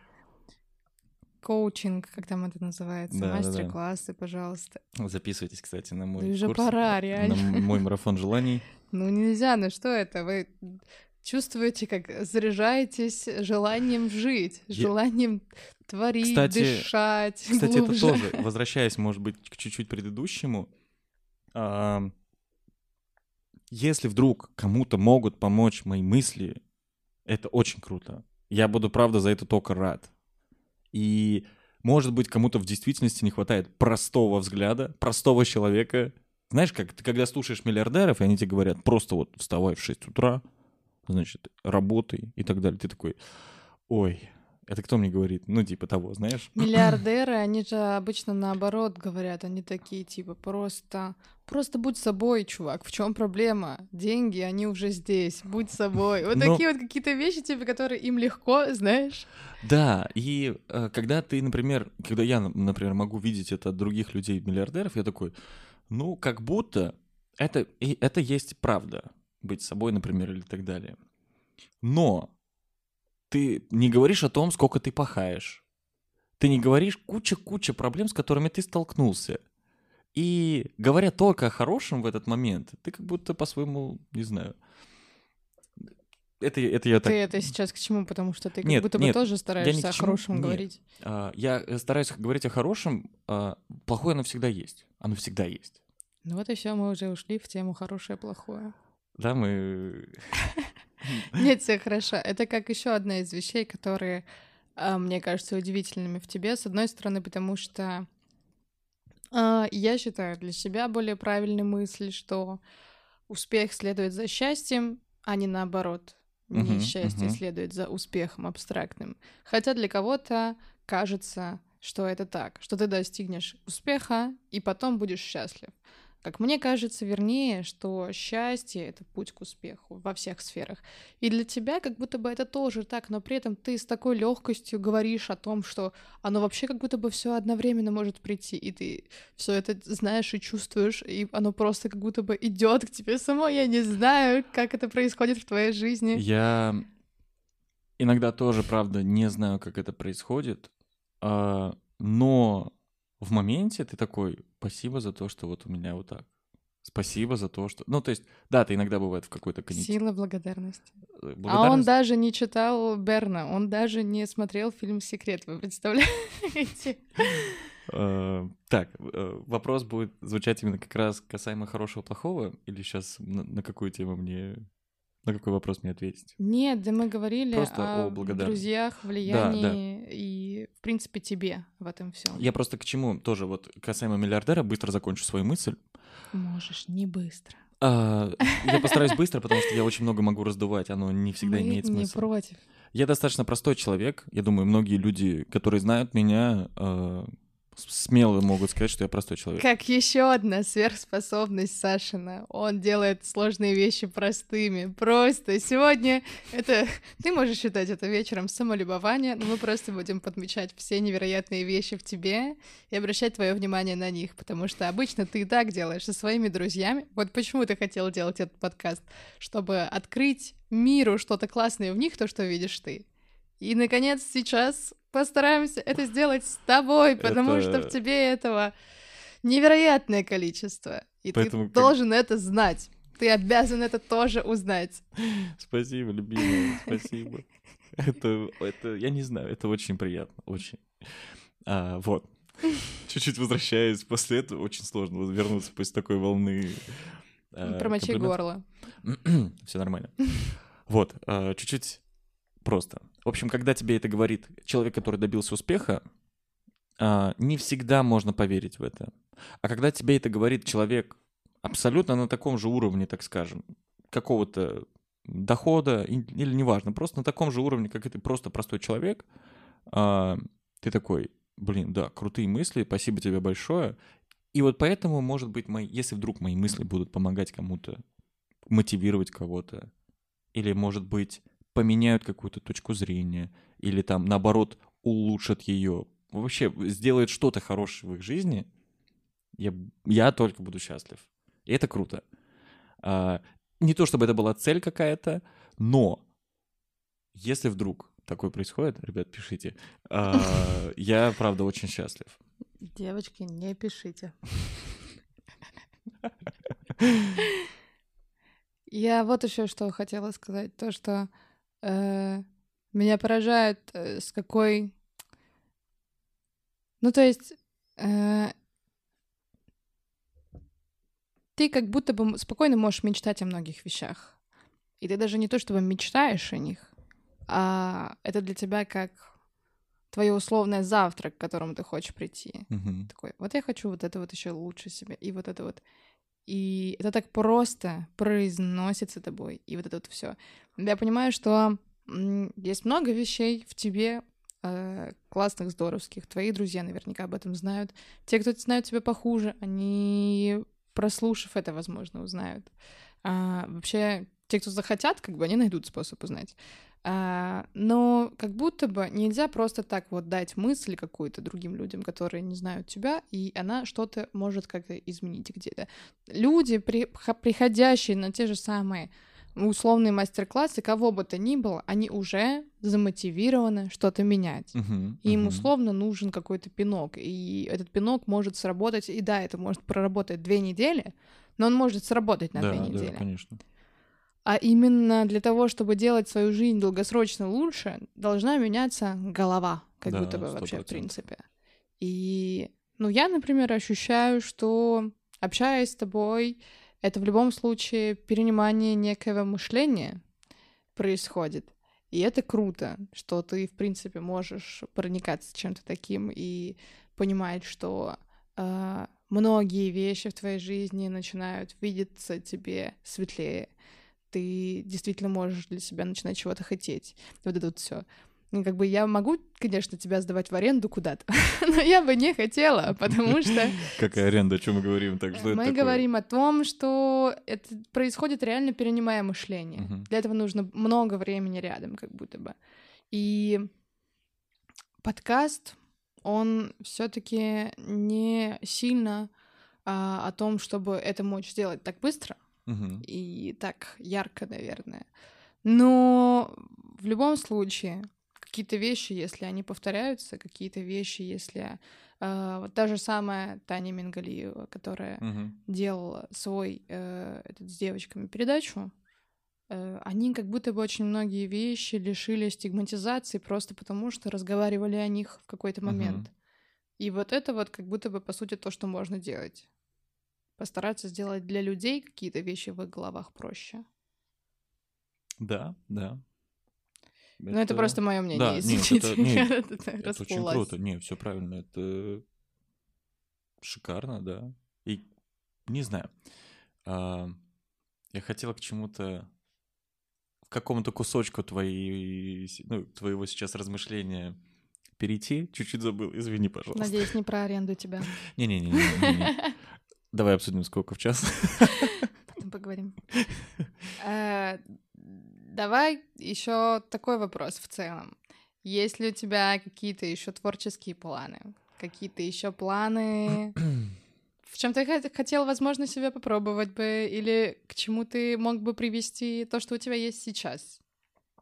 Speaker 1: Коучинг, как там это называется?
Speaker 2: Да, да, да.
Speaker 1: Мастер-классы, пожалуйста.
Speaker 2: Записывайтесь, кстати, на мой
Speaker 1: Да уже
Speaker 2: курс,
Speaker 1: пора,
Speaker 2: на
Speaker 1: реально.
Speaker 2: мой марафон желаний.
Speaker 1: Ну нельзя, ну что это? Вы чувствуете, как заряжаетесь желанием жить,
Speaker 2: Я-
Speaker 1: желанием творить,
Speaker 2: Кстати-
Speaker 1: дышать.
Speaker 2: Кстати, это
Speaker 1: глубже.
Speaker 2: тоже, возвращаясь, может быть, к чуть-чуть предыдущему, а, если вдруг кому-то могут помочь мои мысли, это очень круто. Я буду, правда, за это только рад. И, может быть, кому-то в действительности не хватает простого взгляда, простого человека. Знаешь, как ты когда слушаешь миллиардеров, и они тебе говорят, просто вот вставай в 6 утра, значит, работай и так далее. Ты такой, ой, это кто мне говорит? Ну, типа того, знаешь?
Speaker 1: Миллиардеры, они же обычно наоборот говорят, они такие типа просто, просто будь собой, чувак. В чем проблема? Деньги, они уже здесь. Будь собой. Вот
Speaker 2: Но-
Speaker 1: такие вот какие-то вещи, типа, которые им легко, знаешь.
Speaker 2: Да, и э, когда ты, например, когда я, например, могу видеть это от других людей, миллиардеров, я такой, ну, как будто это, и это есть правда, быть собой, например, или так далее. Но ты не говоришь о том, сколько ты пахаешь. Ты не говоришь куча-куча проблем, с которыми ты столкнулся. И говоря только о хорошем в этот момент, ты как будто по-своему, не знаю, это, это я так...
Speaker 1: Ты это сейчас к чему? Потому что ты как
Speaker 2: Нет,
Speaker 1: будто бы
Speaker 2: нет,
Speaker 1: тоже стараешься о хорошем
Speaker 2: нет.
Speaker 1: говорить.
Speaker 2: а, я э, стараюсь говорить о хорошем, а, плохое оно всегда есть. Оно всегда есть.
Speaker 1: Ну вот и все, мы уже ушли в тему хорошее, плохое.
Speaker 2: Да, мы...
Speaker 1: Нет, все хорошо. Это как еще одна из вещей, которые, а, мне кажутся удивительными в тебе. С одной стороны, потому что я считаю для себя более правильной мысль, что успех следует за счастьем, а не наоборот. Не
Speaker 2: Мгм,
Speaker 1: счастье
Speaker 2: мгм.
Speaker 1: следует за успехом абстрактным. Хотя для кого-то кажется, что это так, что ты достигнешь успеха и потом будешь счастлив. Как мне кажется, вернее, что счастье — это путь к успеху во всех сферах. И для тебя как будто бы это тоже так, но при этом ты с такой легкостью говоришь о том, что оно вообще как будто бы все одновременно может прийти, и ты все это знаешь и чувствуешь, и оно просто как будто бы идет к тебе само. Я не знаю, как это происходит в твоей жизни.
Speaker 2: Я иногда тоже, правда, не знаю, как это происходит, а, но в моменте ты такой, спасибо за то, что вот у меня вот так. Спасибо за то, что... Ну, то есть, да, ты иногда бывает в какой-то конец.
Speaker 1: Сила благодарности. А он даже не читал Берна, он даже не смотрел фильм «Секрет», вы представляете?
Speaker 2: Э, Так, э, вопрос будет звучать именно как раз касаемо хорошего-плохого, или сейчас на какую тему мне... На какой вопрос мне ответить?
Speaker 1: Нет, да мы говорили
Speaker 2: Просто о
Speaker 1: о друзьях, влиянии и, в принципе, тебе в этом всем.
Speaker 2: Я просто к чему тоже вот касаемо миллиардера быстро закончу свою мысль.
Speaker 1: Можешь не быстро.
Speaker 2: А, Я постараюсь быстро, потому что я очень много могу раздувать, оно не всегда
Speaker 1: Мы
Speaker 2: имеет
Speaker 1: не
Speaker 2: смысл.
Speaker 1: против.
Speaker 2: Я достаточно простой человек. Я думаю, многие люди, которые знают меня, с- смело могут сказать, что я простой человек.
Speaker 1: Как еще одна сверхспособность Сашина. Он делает сложные вещи простыми. Просто сегодня это... Ты можешь считать это вечером самолюбования, но мы просто будем подмечать все невероятные вещи в тебе и обращать твое внимание на них, потому что обычно ты и так делаешь со своими друзьями. Вот почему ты хотел делать этот подкаст, чтобы открыть миру что-то классное в них, то, что видишь ты. И, наконец, сейчас постараемся это сделать с тобой, потому что
Speaker 2: Это-
Speaker 1: в тебе этого невероятное количество. И
Speaker 2: Поэтому
Speaker 1: ты
Speaker 2: как-
Speaker 1: должен это знать. Ты обязан это тоже узнать.
Speaker 2: Спасибо, любимая, спасибо. Это, это, я не знаю, это очень приятно, очень. А, вот. Чуть-чуть возвращаясь после этого, очень сложно вернуться после такой волны. а,
Speaker 1: Промочи
Speaker 2: комплиментов.
Speaker 1: горло.
Speaker 2: Все нормально. Вот, а, чуть-чуть просто. В общем, когда тебе это говорит человек, который добился успеха, а, не всегда можно поверить в это. А когда тебе это говорит человек абсолютно на таком же уровне, так скажем, какого-то дохода или неважно, просто на таком же уровне, как и ты, просто простой человек, а, ты такой, блин, да, крутые мысли, спасибо тебе большое. И вот поэтому, может быть, мои, если вдруг мои мысли будут помогать кому-то, мотивировать кого-то, или, может быть, поменяют какую-то точку зрения, или там, наоборот, улучшат ее, вообще сделают что-то хорошее в их жизни, я, я только буду счастлив. И это круто. А, не то, чтобы это была цель какая-то, но если вдруг такое происходит, ребят, пишите. а, я, правда, очень счастлив.
Speaker 1: Девочки, не пишите. Я вот еще что хотела сказать. То, что меня поражает, э, с какой... Ну, то есть... э, ты как будто бы спокойно можешь мечтать о многих вещах. И ты даже не то чтобы мечтаешь о них, а это для тебя как твое условное завтра, к которому ты хочешь прийти
Speaker 2: Мгм.
Speaker 1: такой, вот я хочу вот это вот еще лучше себе, и вот это вот. И это так просто произносится тобой, и вот это вот все. Я понимаю, что есть много вещей в тебе, э, классных, здоровских. Твои друзья наверняка об этом знают. Те, кто знают тебя похуже, они, прослушав это, возможно, узнают. А, вообще, те, кто захотят, как бы они найдут способ узнать. А, но как будто бы нельзя просто так вот дать мысль какую-то другим людям, которые не знают тебя, и она что-то может как-то изменить где-то. Люди, при- приходящие на те же самые условные мастер-классы, кого бы то ни было, они уже замотивированы что-то менять.
Speaker 2: Мгм.
Speaker 1: И им
Speaker 2: Мгм.
Speaker 1: условно нужен какой-то пинок. И этот пинок может сработать. И да, это может проработать две недели, но он может сработать на
Speaker 2: да,
Speaker 1: две
Speaker 2: да,
Speaker 1: недели.
Speaker 2: конечно.
Speaker 1: А именно для того, чтобы делать свою жизнь долгосрочно лучше, должна меняться голова, как
Speaker 2: Да,
Speaker 1: будто бы вообще, в
Speaker 2: 100%.
Speaker 1: принципе. И, ну, я, например, ощущаю, что общаясь с тобой, это в любом случае перенимание некоего мышления происходит. И это круто, что ты, в принципе, можешь проникаться чем-то таким и понимать, что а, многие вещи в твоей жизни начинают видеться тебе светлее. Ты действительно можешь для себя начинать чего-то хотеть. Вот это вот все. Ну, как бы я могу, конечно, тебя сдавать в аренду куда-то, но я бы не хотела, потому что
Speaker 2: Какая аренда, о чем мы говорим? Так что
Speaker 1: мы говорим о том, что это происходит реально перенимая мышление. Для этого нужно много времени рядом, как будто бы. И подкаст, он все-таки не сильно а, о том, чтобы это мочь сделать так быстро и так ярко, наверное. Но в любом случае какие-то вещи, если они повторяются, какие-то вещи, если а, вот та же самая Таня Мингалиева, которая
Speaker 2: Мгм.
Speaker 1: делала свой э, этот с девочками передачу, э, они как будто бы очень многие вещи лишили стигматизации просто потому, что разговаривали о них в какой-то момент. И вот это вот как будто бы по сути то, что можно делать. Постараться сделать для людей какие-то вещи в их головах проще.
Speaker 2: Да, да.
Speaker 1: Но это просто мое мнение,
Speaker 2: да, нет,
Speaker 1: извините.
Speaker 2: это- нет,
Speaker 1: я тут
Speaker 2: Это очень круто. Не, все правильно. Это шикарно, да. И не знаю. а, я хотела к чему-то к какому-то кусочку твоей, ну, твоего сейчас размышления перейти. Чуть-чуть забыл, извини, пожалуйста.
Speaker 1: Надеюсь, не про аренду тебя.
Speaker 2: Не-не-не. Давай обсудим, сколько в час.
Speaker 1: Потом поговорим. Давай еще такой вопрос в целом. Есть ли у тебя какие-то еще творческие планы? Какие-то еще планы? В чем ты хот- хотел, возможно, себя попробовать бы? Или к чему ты мог бы привести то, что у тебя есть сейчас?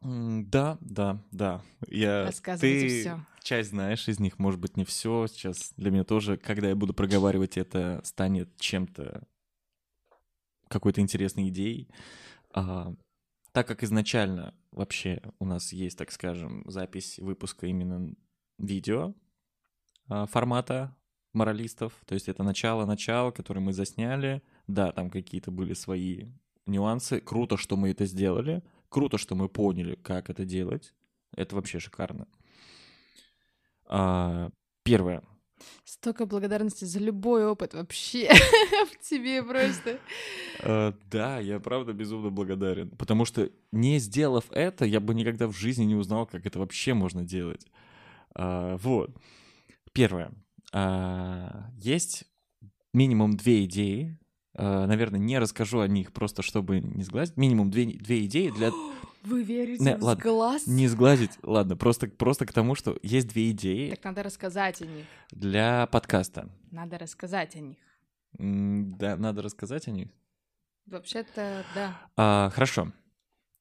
Speaker 2: Да, да, да. Я,
Speaker 1: Рассказывайте
Speaker 2: ты
Speaker 1: всё.
Speaker 2: часть знаешь из них, может быть, не все. Сейчас для меня тоже, когда я буду проговаривать, это станет чем-то, какой-то интересной идеей. А, так как изначально вообще у нас есть, так скажем, запись выпуска именно видео а, формата моралистов, то есть это начало-начало, которое мы засняли. Да, там какие-то были свои нюансы. Круто, что мы это сделали. Круто, что мы поняли, как это делать. Это вообще шикарно. А, первое.
Speaker 1: Столько благодарности за любой опыт вообще в тебе просто.
Speaker 2: Э, Да, я правда безумно благодарен. Потому что не сделав это, я бы никогда в жизни не узнал, как это вообще можно делать. А, Вот. Первое. А, Есть минимум две идеи. А, Наверное, не расскажу о них просто, чтобы не сглазить. Минимум две, две идеи для...
Speaker 1: Вы верите
Speaker 2: Не,
Speaker 1: в
Speaker 2: ладно,
Speaker 1: глаз?
Speaker 2: Не сглазить, ладно, просто, просто к тому, что есть две идеи
Speaker 1: Так надо рассказать о них.
Speaker 2: для подкаста.
Speaker 1: Надо рассказать о них.
Speaker 2: М, Да, надо рассказать о них.
Speaker 1: Вообще-то, да.
Speaker 2: А, хорошо.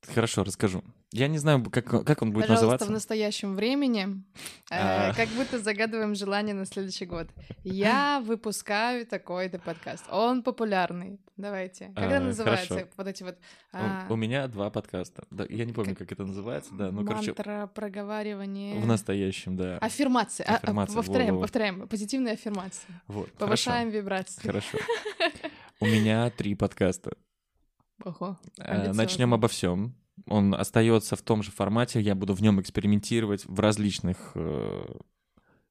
Speaker 2: Хорошо, расскажу. Я не знаю, как, как он будет
Speaker 1: Пожалуйста,
Speaker 2: называться.
Speaker 1: в настоящем времени, э,
Speaker 2: А.
Speaker 1: как будто загадываем желание на следующий год. Я выпускаю такой-то подкаст. Он популярный. Давайте. Когда
Speaker 2: А,
Speaker 1: называется
Speaker 2: хорошо.
Speaker 1: вот эти вот
Speaker 2: У-
Speaker 1: а,
Speaker 2: У, меня два подкаста. Да, я не помню, как это называется, да. Ну, короче,
Speaker 1: мантра, проговаривание...
Speaker 2: в настоящем, да.
Speaker 1: Аффирмации. А, а,
Speaker 2: Аффирмации,
Speaker 1: повторяем,
Speaker 2: во-во-во.
Speaker 1: повторяем. Позитивные аффирмации.
Speaker 2: Вот,
Speaker 1: Повышаем вибрации.
Speaker 2: Хорошо. хорошо. У меня три подкаста.
Speaker 1: Ого.
Speaker 2: Начнем
Speaker 1: Амбициозно.
Speaker 2: обо всем. Он остается в том же формате. Я буду в нем экспериментировать в различных э,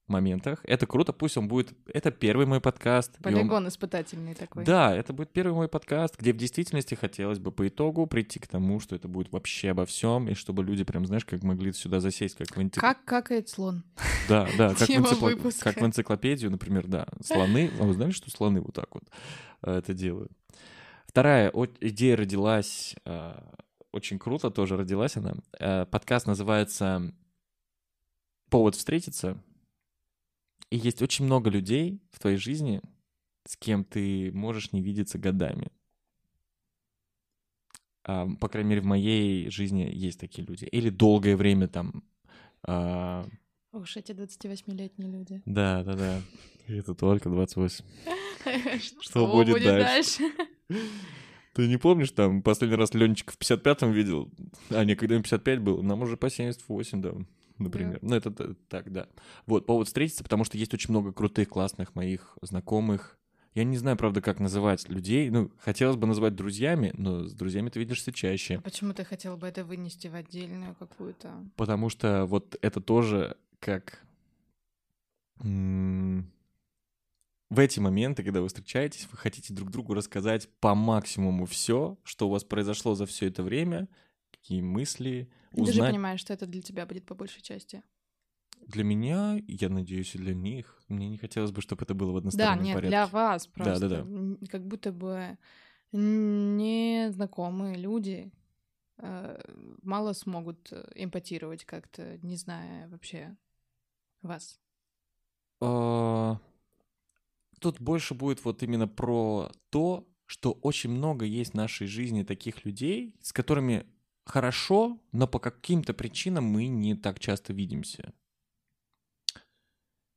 Speaker 2: моментах. Это круто, пусть он будет. Это первый мой подкаст. и он-
Speaker 1: Полигон испытательный такой.
Speaker 2: Да, это будет первый мой подкаст, где в действительности хотелось бы по итогу прийти к тому, что это будет вообще обо всем, и чтобы люди прям, знаешь, как могли сюда засесть, как в энцик-
Speaker 1: Как какает слон?
Speaker 2: Да, да, как в,
Speaker 1: Тема
Speaker 2: энцикло-
Speaker 1: выпуска.
Speaker 2: как в энциклопедию, например, да. Слоны. А вы знали, что слоны вот так вот э, это делают? Вторая идея родилась э, очень круто, тоже родилась она. Э, Подкаст называется «Повод встретиться». И есть очень много людей в твоей жизни, с кем ты можешь не видеться годами. А, по крайней мере, в моей жизни есть такие люди. Или долгое время там... а,
Speaker 1: Уж эти 28-летние люди.
Speaker 2: да, да, да. Это только 28.
Speaker 1: Что
Speaker 2: будет дальше? Ты не помнишь, там, последний раз Ленчик в 55-м видел? А, не, когда им 55 был, нам уже по 78, да, например. Ну, это так, да. Вот, повод встретиться, потому что есть очень много крутых, классных моих знакомых. Я не знаю, правда, как называть людей. Ну, хотелось бы называть друзьями, но с друзьями ты видишься
Speaker 1: А
Speaker 2: чаще.
Speaker 1: почему ты хотел бы это вынести в отдельную какую-то?
Speaker 2: Потому что вот это тоже как... м, В эти моменты, когда вы встречаетесь, вы хотите друг другу рассказать по максимуму все, что у вас произошло за все это время, какие мысли,
Speaker 1: Ты же понимаешь, что это для тебя будет по большей части.
Speaker 2: Для меня, я надеюсь, и для них. Мне не хотелось бы, чтобы это было в
Speaker 1: Да,
Speaker 2: одностороннем
Speaker 1: нет,
Speaker 2: порядке.
Speaker 1: для вас просто.
Speaker 2: Да-да-да.
Speaker 1: М, Как будто бы незнакомые люди э, мало смогут э, эмпатировать как-то, не зная вообще вас.
Speaker 2: А, Тут больше будет вот именно про то, что очень много есть в нашей жизни таких людей, с которыми хорошо, но по каким-то причинам мы не так часто видимся.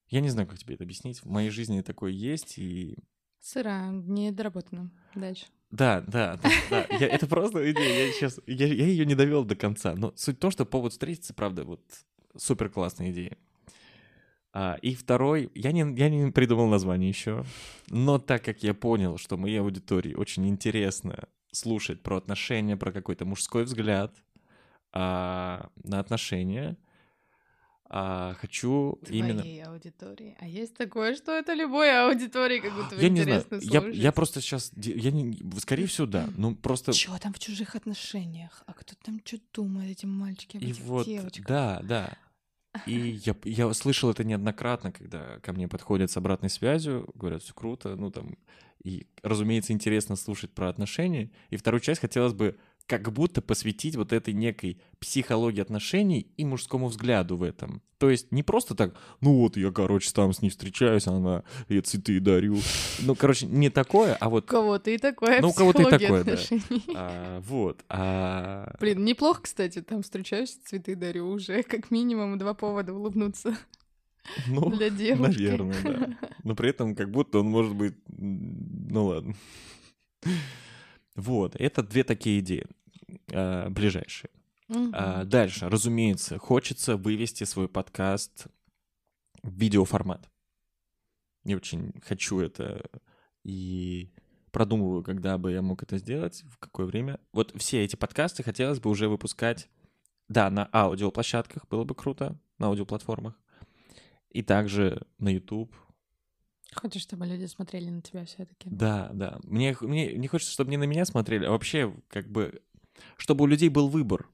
Speaker 2: Я не знаю, как тебе это объяснить. В моей жизни такое есть, и
Speaker 1: Сыра, недоработано. Дальше.
Speaker 2: Да, да, да, да. Я, это просто идея. Я сейчас, я, я ее не довел до конца. Но суть в том, что повод встретиться, правда, вот супер классная идея. А, и второй, я не, я не придумал название еще, но так как я понял, что моей аудитории очень интересно слушать про отношения, про какой-то мужской взгляд а, на отношения, а, хочу именно...
Speaker 1: Твоей аудитории. А есть такое, что это любой аудитории, как будто бы
Speaker 2: Я не знаю,
Speaker 1: интересно
Speaker 2: я,
Speaker 1: слушать.
Speaker 2: я просто сейчас, я не, скорее всего, да, ну просто
Speaker 1: Чё там в чужих отношениях? А кто там что думает, эти мальчики об
Speaker 2: И
Speaker 1: этих
Speaker 2: вот,
Speaker 1: девочках?
Speaker 2: да, да. И я, я слышал это неоднократно, когда ко мне подходят с обратной связью, говорят, все круто, ну там, и, разумеется, интересно слушать про отношения. И вторую часть хотелось бы как будто посвятить вот этой некой психологии отношений и мужскому взгляду в этом. То есть не просто так, ну вот я, короче, там с ней встречаюсь, она, я цветы дарю. Ну, короче, не такое, а
Speaker 1: У
Speaker 2: вот,
Speaker 1: кого-то и такое
Speaker 2: Ну, у кого-то и такое, да.
Speaker 1: отношений.
Speaker 2: а, вот, а,
Speaker 1: Блин, неплохо, кстати, там встречаюсь, цветы дарю уже, как минимум два повода улыбнуться
Speaker 2: ну,
Speaker 1: для девушки.
Speaker 2: Наверное, да. Но при этом как будто он может быть... Ну ладно. Вот, это две такие идеи а, ближайшие. А, Дальше, разумеется, хочется вывести свой подкаст в видеоформат. Я очень хочу это и продумываю, когда бы я мог это сделать, в какое время. Вот все эти подкасты хотелось бы уже выпускать, да, на аудиоплощадках, было бы круто, на аудиоплатформах, и также на YouTube,
Speaker 1: Хочешь, чтобы люди смотрели на тебя все таки
Speaker 2: Да, да. Мне, мне не хочется, чтобы не на меня смотрели, а вообще, как бы, чтобы у людей был выбор.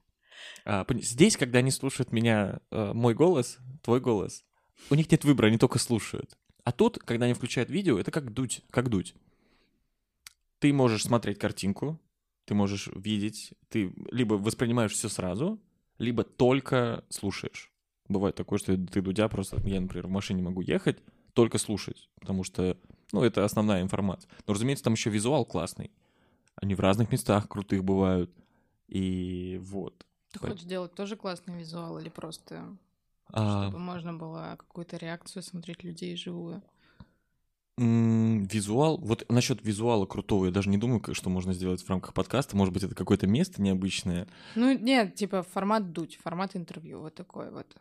Speaker 2: А, здесь, когда они слушают меня, э, мой голос, твой голос, у них нет выбора, они только слушают. А тут, когда они включают видео, это как дуть, как дуть. Ты можешь смотреть картинку, ты можешь видеть, ты либо воспринимаешь все сразу, либо только слушаешь. Бывает такое, что ты дудя просто, я, например, в машине могу ехать, только слушать, потому что, ну, это основная информация. Но, разумеется, там еще визуал классный. Они в разных местах крутых бывают. И вот.
Speaker 1: Ты хочешь делать тоже классный визуал или просто,
Speaker 2: А,
Speaker 1: чтобы можно было какую-то реакцию смотреть людей живую?
Speaker 2: визуал, вот насчет визуала крутого, я даже не думаю, что можно сделать в рамках подкаста. Может быть, это какое-то место необычное.
Speaker 1: Ну, нет, типа формат дуть, формат интервью, вот такой вот.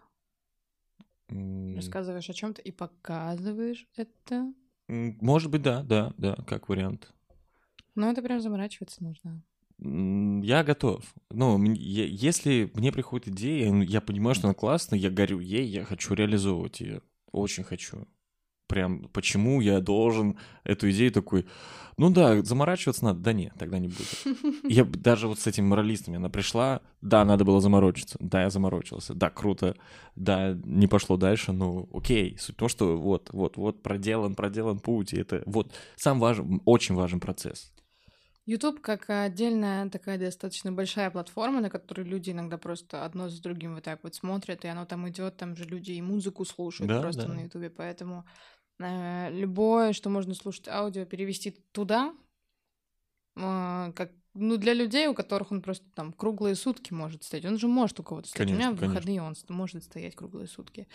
Speaker 1: Рассказываешь о чем то и показываешь это.
Speaker 2: Может быть, да, да, да, как вариант.
Speaker 1: Но это прям заморачиваться нужно.
Speaker 2: Я готов. Ну, если мне приходит идея, ну, я понимаю, что она классная, я горю ей, я хочу реализовывать ее. Очень хочу. Прям почему я должен эту идею такой, ну да, заморачиваться надо, да нет, тогда не буду. Я даже вот с этими моралистами, она пришла, да, надо было заморочиться, да, я заморочился, да, круто, да, не пошло дальше, ну, окей. Суть в том, что вот, вот, вот проделан, проделан путь, и это вот сам важен, очень важен процесс.
Speaker 1: YouTube как отдельная такая достаточно большая платформа, на которой люди иногда просто одно за другим вот так вот смотрят, и оно там идет, там же люди и музыку слушают
Speaker 2: Да,
Speaker 1: просто
Speaker 2: да.
Speaker 1: на YouTube, поэтому любое, что можно слушать аудио, перевести туда, э, как ну, для людей, у которых он просто там круглые сутки может стоять. Он же может у кого-то стоять. у меня
Speaker 2: Конечно,
Speaker 1: в
Speaker 2: конечно.
Speaker 1: выходные он может стоять круглые сутки.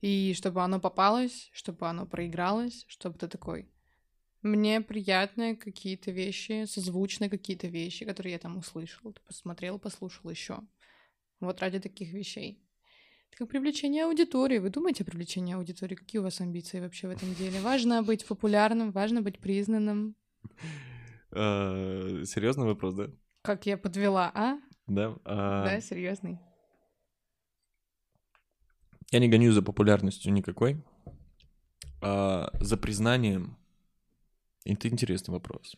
Speaker 1: И чтобы оно попалось, чтобы оно проигралось, чтобы ты такой... Мне приятны какие-то вещи, созвучны какие-то вещи, которые я там услышал, посмотрел, послушал еще. Вот ради таких вещей. Как привлечение аудитории. Вы думаете о привлечении аудитории? Какие у вас амбиции вообще в этом деле? Важно быть популярным, важно быть признанным.
Speaker 2: А, Серьезный вопрос, да?
Speaker 1: Как я подвела, а?
Speaker 2: Да. а,
Speaker 1: Да, серьезный.
Speaker 2: Я не гоню за популярностью никакой. а за признанием. Это интересный вопрос.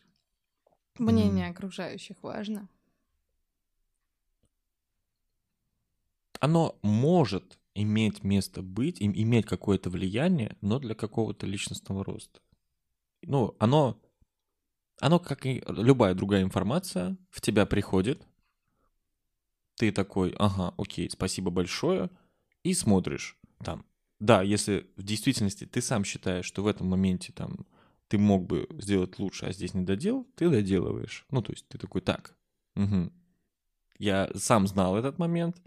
Speaker 1: Мнение окружающих важно.
Speaker 2: Оно может иметь место быть, им- иметь какое-то влияние, но для какого-то личностного роста. Ну, оно, оно, как и любая другая информация, в тебя приходит, ты такой, ага, окей, спасибо большое, и смотришь там. Да, если в действительности ты сам считаешь, что в этом моменте там ты мог бы сделать лучше, а здесь не доделал, ты доделываешь. Ну, то есть ты такой, так, мгм. я сам знал этот момент,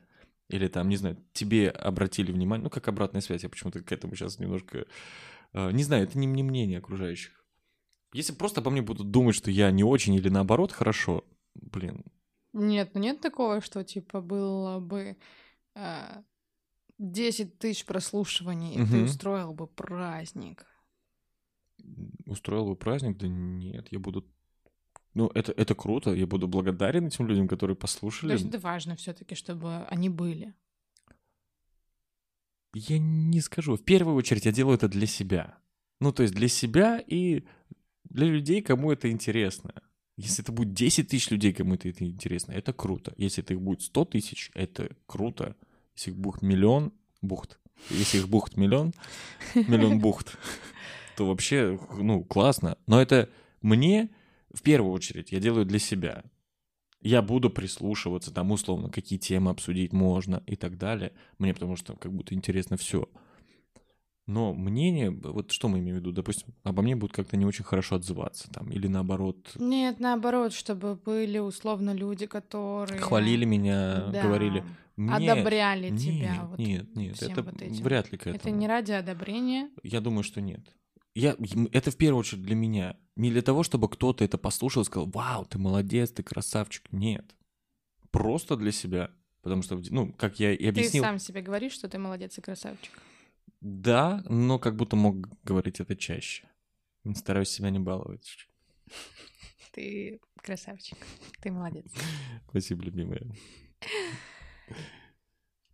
Speaker 2: или там, не знаю, тебе обратили внимание, ну, как обратная связь, я почему-то к этому сейчас немножко... э, Не знаю, это не, не мнение окружающих. Если просто обо мне будут думать, что я не очень или наоборот хорошо, блин,
Speaker 1: Нет, ну нет такого, что типа было бы а, 10 тысяч прослушиваний, и ты устроил бы праздник.
Speaker 2: устроил бы праздник, да нет, я буду... Ну, это, это круто, я буду благодарен этим людям, которые
Speaker 1: То
Speaker 2: послушали.
Speaker 1: есть это важно все-таки, чтобы они были.
Speaker 2: Я не скажу. В первую очередь я делаю это для себя. Ну, то есть для себя и для людей, кому это интересно. Если это будет 10 тысяч людей, кому это это интересно, это круто. Если это их будет 100 тысяч, это круто. Если их будет миллион, бухт. Если их бухт миллион, миллион бухт, то вообще, ну, классно. Но это мне, в первую очередь, я делаю для себя. Я буду прислушиваться, там, условно, какие темы обсудить можно и так далее. Мне потому что как будто интересно все. Но мнение, вот что мы имеем в виду, допустим, обо мне будут как-то не очень хорошо отзываться, там, или наоборот,
Speaker 1: Нет, наоборот, чтобы были условно люди, которые...
Speaker 2: хвалили меня,
Speaker 1: Да,
Speaker 2: говорили, мне...
Speaker 1: Одобряли тебя.
Speaker 2: Нет,
Speaker 1: вот
Speaker 2: нет, нет, это
Speaker 1: вот этим.
Speaker 2: вряд ли к этому.
Speaker 1: Это не ради одобрения.
Speaker 2: Я думаю, что нет. Я, это в первую очередь для меня. Не для того, чтобы кто-то это послушал и сказал, вау, ты молодец, ты красавчик. Нет. Просто для себя. Потому что, ну, как я и
Speaker 1: Ты
Speaker 2: объяснил,
Speaker 1: сам себе говоришь, что ты молодец и красавчик.
Speaker 2: да, но как будто мог говорить это чаще. Стараюсь себя не баловать.
Speaker 1: Ты красавчик. Ты молодец.
Speaker 2: Спасибо, любимая.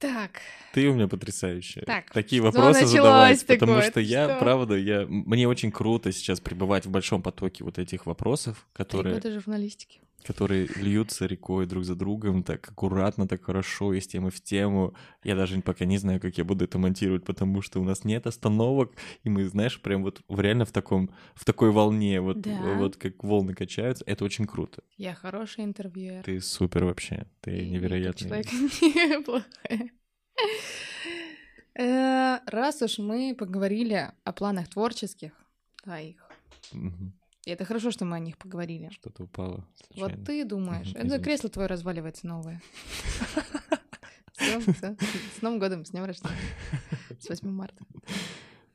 Speaker 1: Так,
Speaker 2: Ты у меня потрясающая.
Speaker 1: Так,
Speaker 2: Такие
Speaker 1: что
Speaker 2: вопросы задавать, потому
Speaker 1: такое?
Speaker 2: что я,
Speaker 1: Что?
Speaker 2: правда, я, мне очень круто сейчас пребывать в большом потоке вот этих вопросов,
Speaker 1: три
Speaker 2: которые,
Speaker 1: года журналистики.
Speaker 2: Которые льются рекой друг за другом, так аккуратно, так хорошо, из темы в тему. Я даже пока не знаю, как я буду это монтировать, потому что у нас нет остановок, и мы, знаешь, прям вот реально в таком, в такой волне, вот,
Speaker 1: Да.
Speaker 2: вот как волны качаются. Это очень круто.
Speaker 1: Я хороший интервьюер.
Speaker 2: Ты супер вообще, ты
Speaker 1: И-
Speaker 2: невероятный.
Speaker 1: человек неплохая. Э, Раз уж мы поговорили о планах творческих твоих. И это хорошо, что мы о них поговорили.
Speaker 2: Что-то упало случайно.
Speaker 1: Вот ты думаешь,
Speaker 2: Мгм,
Speaker 1: это
Speaker 2: извините.
Speaker 1: кресло твое разваливается новое. С Новым годом, с днем рождения. С 8 марта.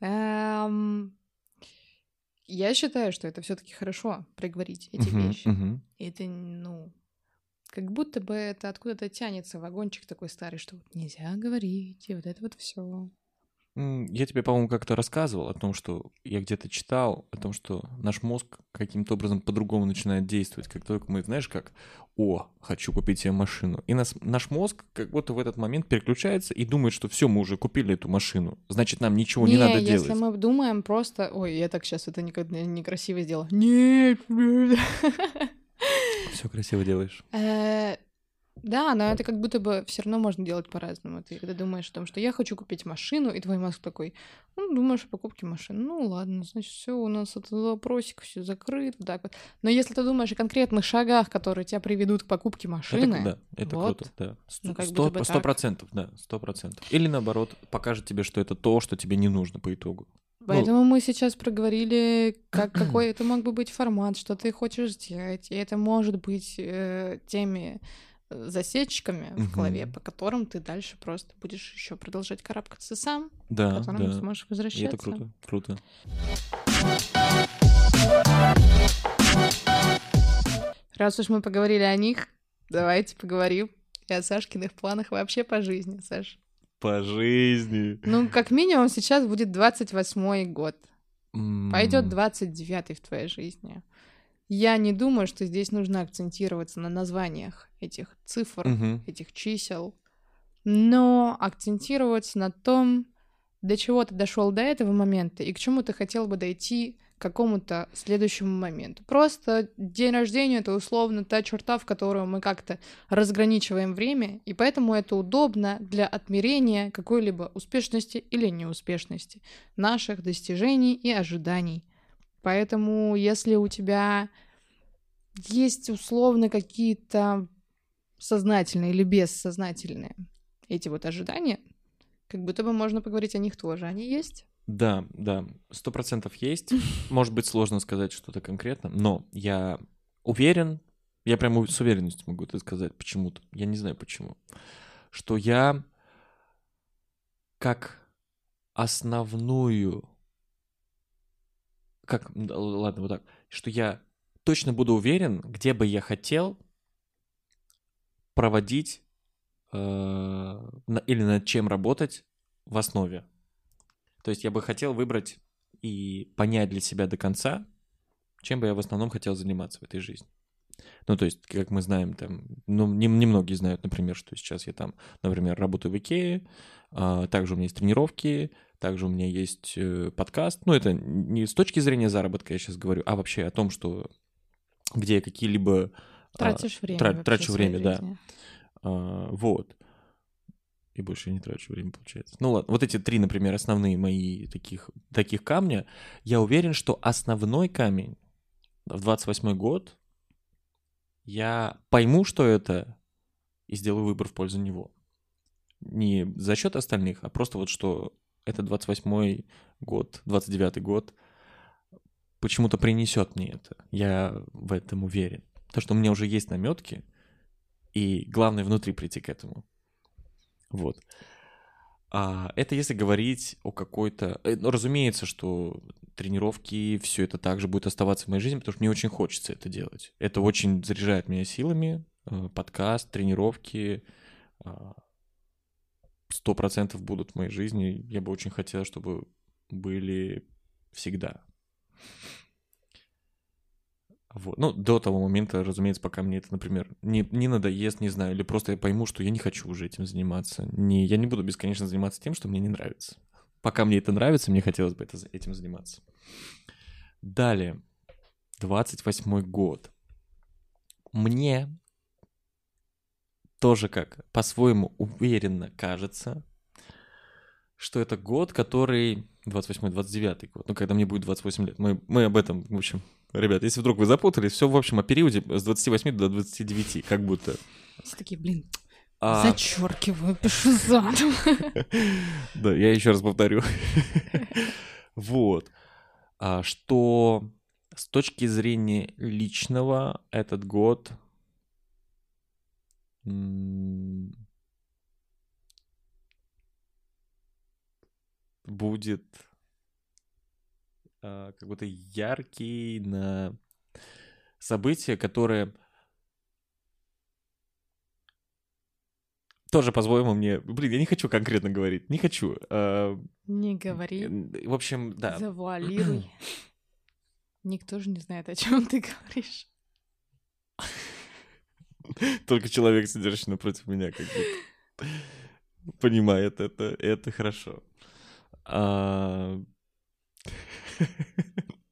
Speaker 1: Эм, Я считаю, что это все-таки хорошо проговорить эти вещи. Это, ну, как будто бы это откуда-то тянется вагончик такой старый, что вот нельзя говорить, и вот это вот все.
Speaker 2: Я тебе, по-моему, как-то рассказывал о том, что я где-то читал, о том, что наш мозг каким-то образом по-другому начинает действовать. Как только мы, знаешь, как, о, хочу купить себе машину. И нас, наш мозг как будто в этот момент переключается и думает, что все, мы уже купили эту машину. Значит, нам ничего не, надо
Speaker 1: если
Speaker 2: делать.
Speaker 1: мы думаем просто... Ой, я так сейчас это никогда некрасиво сделала. Нет.
Speaker 2: Все красиво делаешь.
Speaker 1: Да, но это как будто бы все равно можно делать по-разному. Ты когда думаешь о том, что я хочу купить машину, и твой мозг такой, ну, думаешь о покупке машины, ну, ладно, значит, все, у нас этот вопросик все закрыт, вот так вот. Но если ты думаешь о конкретных шагах, которые тебя приведут к покупке машины,
Speaker 2: Это, да, это
Speaker 1: вот.
Speaker 2: круто, да.
Speaker 1: Ну, как
Speaker 2: Сто
Speaker 1: будто бы
Speaker 2: процентов, да, сто процентов. Или наоборот, покажет тебе, что это то, что тебе не нужно по итогу.
Speaker 1: Поэтому мы сейчас проговорили, как, какой это мог бы быть формат, что ты хочешь сделать. И это может быть э, теми засечками в голове, по которым ты дальше просто будешь еще продолжать карабкаться сам,
Speaker 2: Да,
Speaker 1: к которым
Speaker 2: да.
Speaker 1: сможешь
Speaker 2: И
Speaker 1: возвращаться.
Speaker 2: это круто, круто.
Speaker 1: Раз уж мы поговорили о них, давайте поговорим и о Сашкиных планах вообще по жизни, Саш.
Speaker 2: По жизни.
Speaker 1: Ну, как минимум, сейчас будет 28-й год.
Speaker 2: М,
Speaker 1: Пойдет 29-й в твоей жизни. Я не думаю, что здесь нужно акцентироваться на названиях этих цифр,
Speaker 2: мгм.
Speaker 1: этих чисел, но акцентироваться на том, до чего ты дошел до этого момента и к чему ты хотел бы дойти к какому-то следующему моменту. Просто день рождения — это условно та черта, в которую мы как-то разграничиваем время, и поэтому это удобно для отмерения какой-либо успешности или неуспешности наших достижений и ожиданий. Поэтому, если у тебя есть условно какие-то сознательные или бессознательные эти вот ожидания, как будто бы можно поговорить о них тоже. Они есть?
Speaker 2: Да, да, сто процентов есть. Может быть, сложно сказать что-то конкретно, но я уверен, я прямо с уверенностью могу это сказать почему-то, я не знаю почему, что я как основную, как, ладно, вот так, что я точно буду уверен, где бы я хотел проводить э, или над чем работать в основе. То есть я бы хотел выбрать и понять для себя до конца, чем бы я в основном хотел заниматься в этой жизни. Ну, то есть, как мы знаем, там, ну, не- немногие знают, например, что сейчас я там, например, работаю в Икее, а, также у меня есть тренировки, также у меня есть э, подкаст. Ну, это не с точки зрения заработка я сейчас говорю, а вообще о том, что где я какие-либо... а,
Speaker 1: Тратишь время.
Speaker 2: тра- трачу время, да.
Speaker 1: жизни.
Speaker 2: а, вот. И больше я не трачу время, получается. Ну ладно, вот эти три, например, основные мои таких, таких камня. Я уверен, что основной камень в 28 год я пойму, что это, и сделаю выбор в пользу него. Не за счет остальных, а просто вот что это 28 год, 29 год почему-то принесет мне это. Я в этом уверен. Потому что у меня уже есть наметки, и главное внутри прийти к этому. Вот. А это если говорить о какой-то... э, Ну, разумеется, что тренировки, все это также будет оставаться в моей жизни, потому что мне очень хочется это делать. Это очень заряжает меня силами. э, Подкаст, тренировки а, сто процентов будут в моей жизни. Я бы очень хотел, чтобы были всегда. Вот. Ну, до того момента, разумеется, пока мне это, например, не, не надоест, не знаю, или просто я пойму, что я не хочу уже этим заниматься. Не, я не буду бесконечно заниматься тем, что мне не нравится. Пока мне это нравится, мне хотелось бы это, этим заниматься. Далее. 28 год. Мне тоже как по-своему уверенно кажется, что это год, который... 28-29 год, ну, когда мне будет 28 лет. Мы, мы об этом, в общем, ребят, если вдруг вы запутались, все, в общем, о периоде с 28 до 29, как будто.
Speaker 1: Все такие, блин,
Speaker 2: А,
Speaker 1: зачеркиваю, пишу заново.
Speaker 2: Да, я еще раз повторю. Вот. А, Что с точки зрения личного этот год будет а, как будто яркий на события, которые тоже по-своему мне... Блин, я не хочу конкретно говорить, не хочу. А,
Speaker 1: Не говори,
Speaker 2: в общем, да.
Speaker 1: завуалируй. Никто же не знает, о чем ты говоришь.
Speaker 2: Только человек, сидящий напротив меня, как будто понимает это. Это хорошо. А,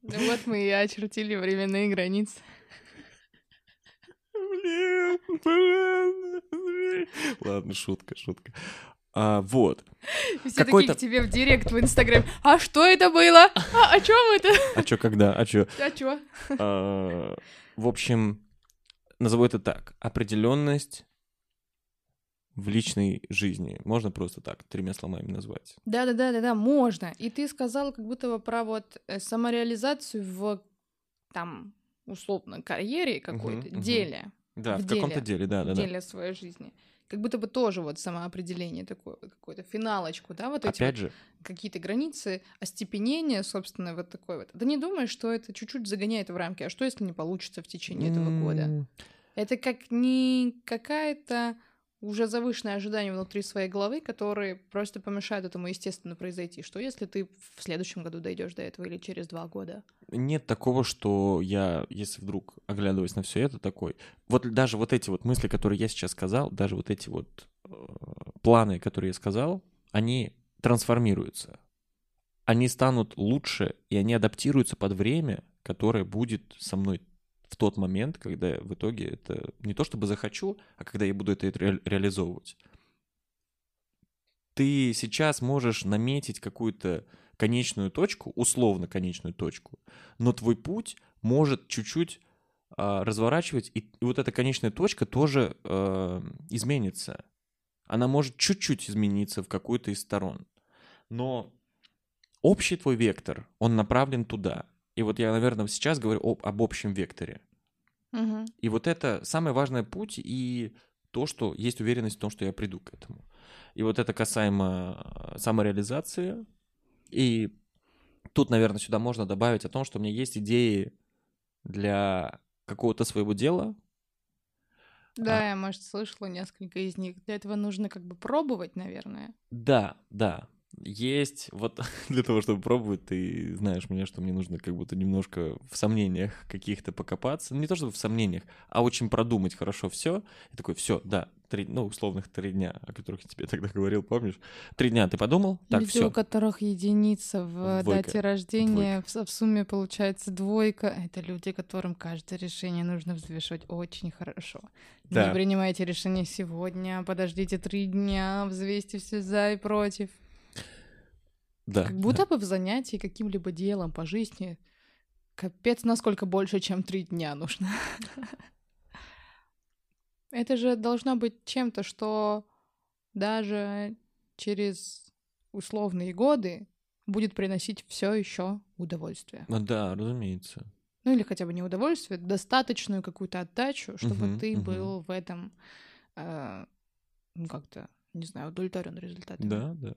Speaker 1: Ну вот мы и очертили временные границы.
Speaker 2: Блин, блин. Ладно, шутка, шутка. А, вот.
Speaker 1: Все такие к тебе в директ в Инстаграме. А что это было? А о чем это?
Speaker 2: А чё, когда? А чё?
Speaker 1: А чё?
Speaker 2: А, В общем, назову это так. Определенность в личной жизни. Можно просто так, тремя словами назвать.
Speaker 1: Да, да, да, да, да, можно. И ты сказал как будто бы про вот э, самореализацию в там условно карьере какой-то,
Speaker 2: мгм.
Speaker 1: деле,
Speaker 2: Да,
Speaker 1: В
Speaker 2: в, каком-то
Speaker 1: деле.
Speaker 2: да, да, да.
Speaker 1: деле своей жизни. как будто бы тоже вот самоопределение такое, вот какую-то финалочку, да, вот эти
Speaker 2: Опять
Speaker 1: вот
Speaker 2: же,
Speaker 1: какие-то границы, остепенение, собственно, вот такое вот. Ты не думаешь, что это чуть-чуть загоняет в рамки, а что, если не получится в течение этого года? Это как не какая-то уже завышенное ожидание внутри своей головы, которые просто помешают этому естественно произойти. Что если ты в следующем году дойдешь до этого или через два года?
Speaker 2: нет такого, что я, если вдруг оглядываясь на все это, такой. Вот даже вот эти вот мысли, которые я сейчас сказал, даже вот эти вот э, планы, которые я сказал, они трансформируются. Они станут лучше, и они адаптируются под время, которое будет со мной в тот момент, когда в итоге это не то чтобы захочу, а когда я буду это ре- реализовывать. Ты сейчас можешь наметить какую-то конечную точку, условно конечную точку, но твой путь может чуть-чуть а, разворачивать, и, и вот эта конечная точка тоже э, изменится. Она может чуть-чуть измениться в какую-то из сторон. Но общий твой вектор, он направлен туда. И вот я, наверное, сейчас говорю об, об общем векторе.
Speaker 1: Мгм.
Speaker 2: И вот это самый важный путь и то, что есть уверенность в том, что я приду к этому. И вот это касаемо э, самореализации. И тут, наверное, сюда можно добавить о том, что у меня есть идеи для какого-то своего дела.
Speaker 1: Да, я, может, слышала несколько из них. Для этого нужно как бы пробовать, наверное.
Speaker 2: Да, да. Есть, вот для того, чтобы пробовать, ты знаешь меня, что мне нужно как будто немножко в сомнениях каких-то покопаться. Ну, Не то, чтобы в сомнениях, а очень продумать хорошо все. И такой, все, да, три, ну, условных три дня, о которых я тебе тогда говорил, помнишь? Три дня ты подумал? Так,
Speaker 1: Люди,
Speaker 2: все.
Speaker 1: у которых единица в
Speaker 2: Двойка.
Speaker 1: дате рождения, в, в сумме получается двойка. Это люди, которым каждое решение нужно взвешивать очень хорошо.
Speaker 2: Да.
Speaker 1: Не принимайте решение сегодня, подождите три дня, взвесьте все за и против.
Speaker 2: Да.
Speaker 1: Как будто бы в занятии каким-либо делом по жизни капец насколько больше, чем три дня нужно. Это же должно быть чем-то, что даже через условные годы будет приносить все еще удовольствие.
Speaker 2: Ну да, разумеется.
Speaker 1: Ну или хотя бы не удовольствие, достаточную какую-то отдачу, чтобы
Speaker 2: Мгм,
Speaker 1: ты
Speaker 2: мгм.
Speaker 1: был в этом э, ну, как-то, не знаю, удовлетворен результатом.
Speaker 2: Да, да.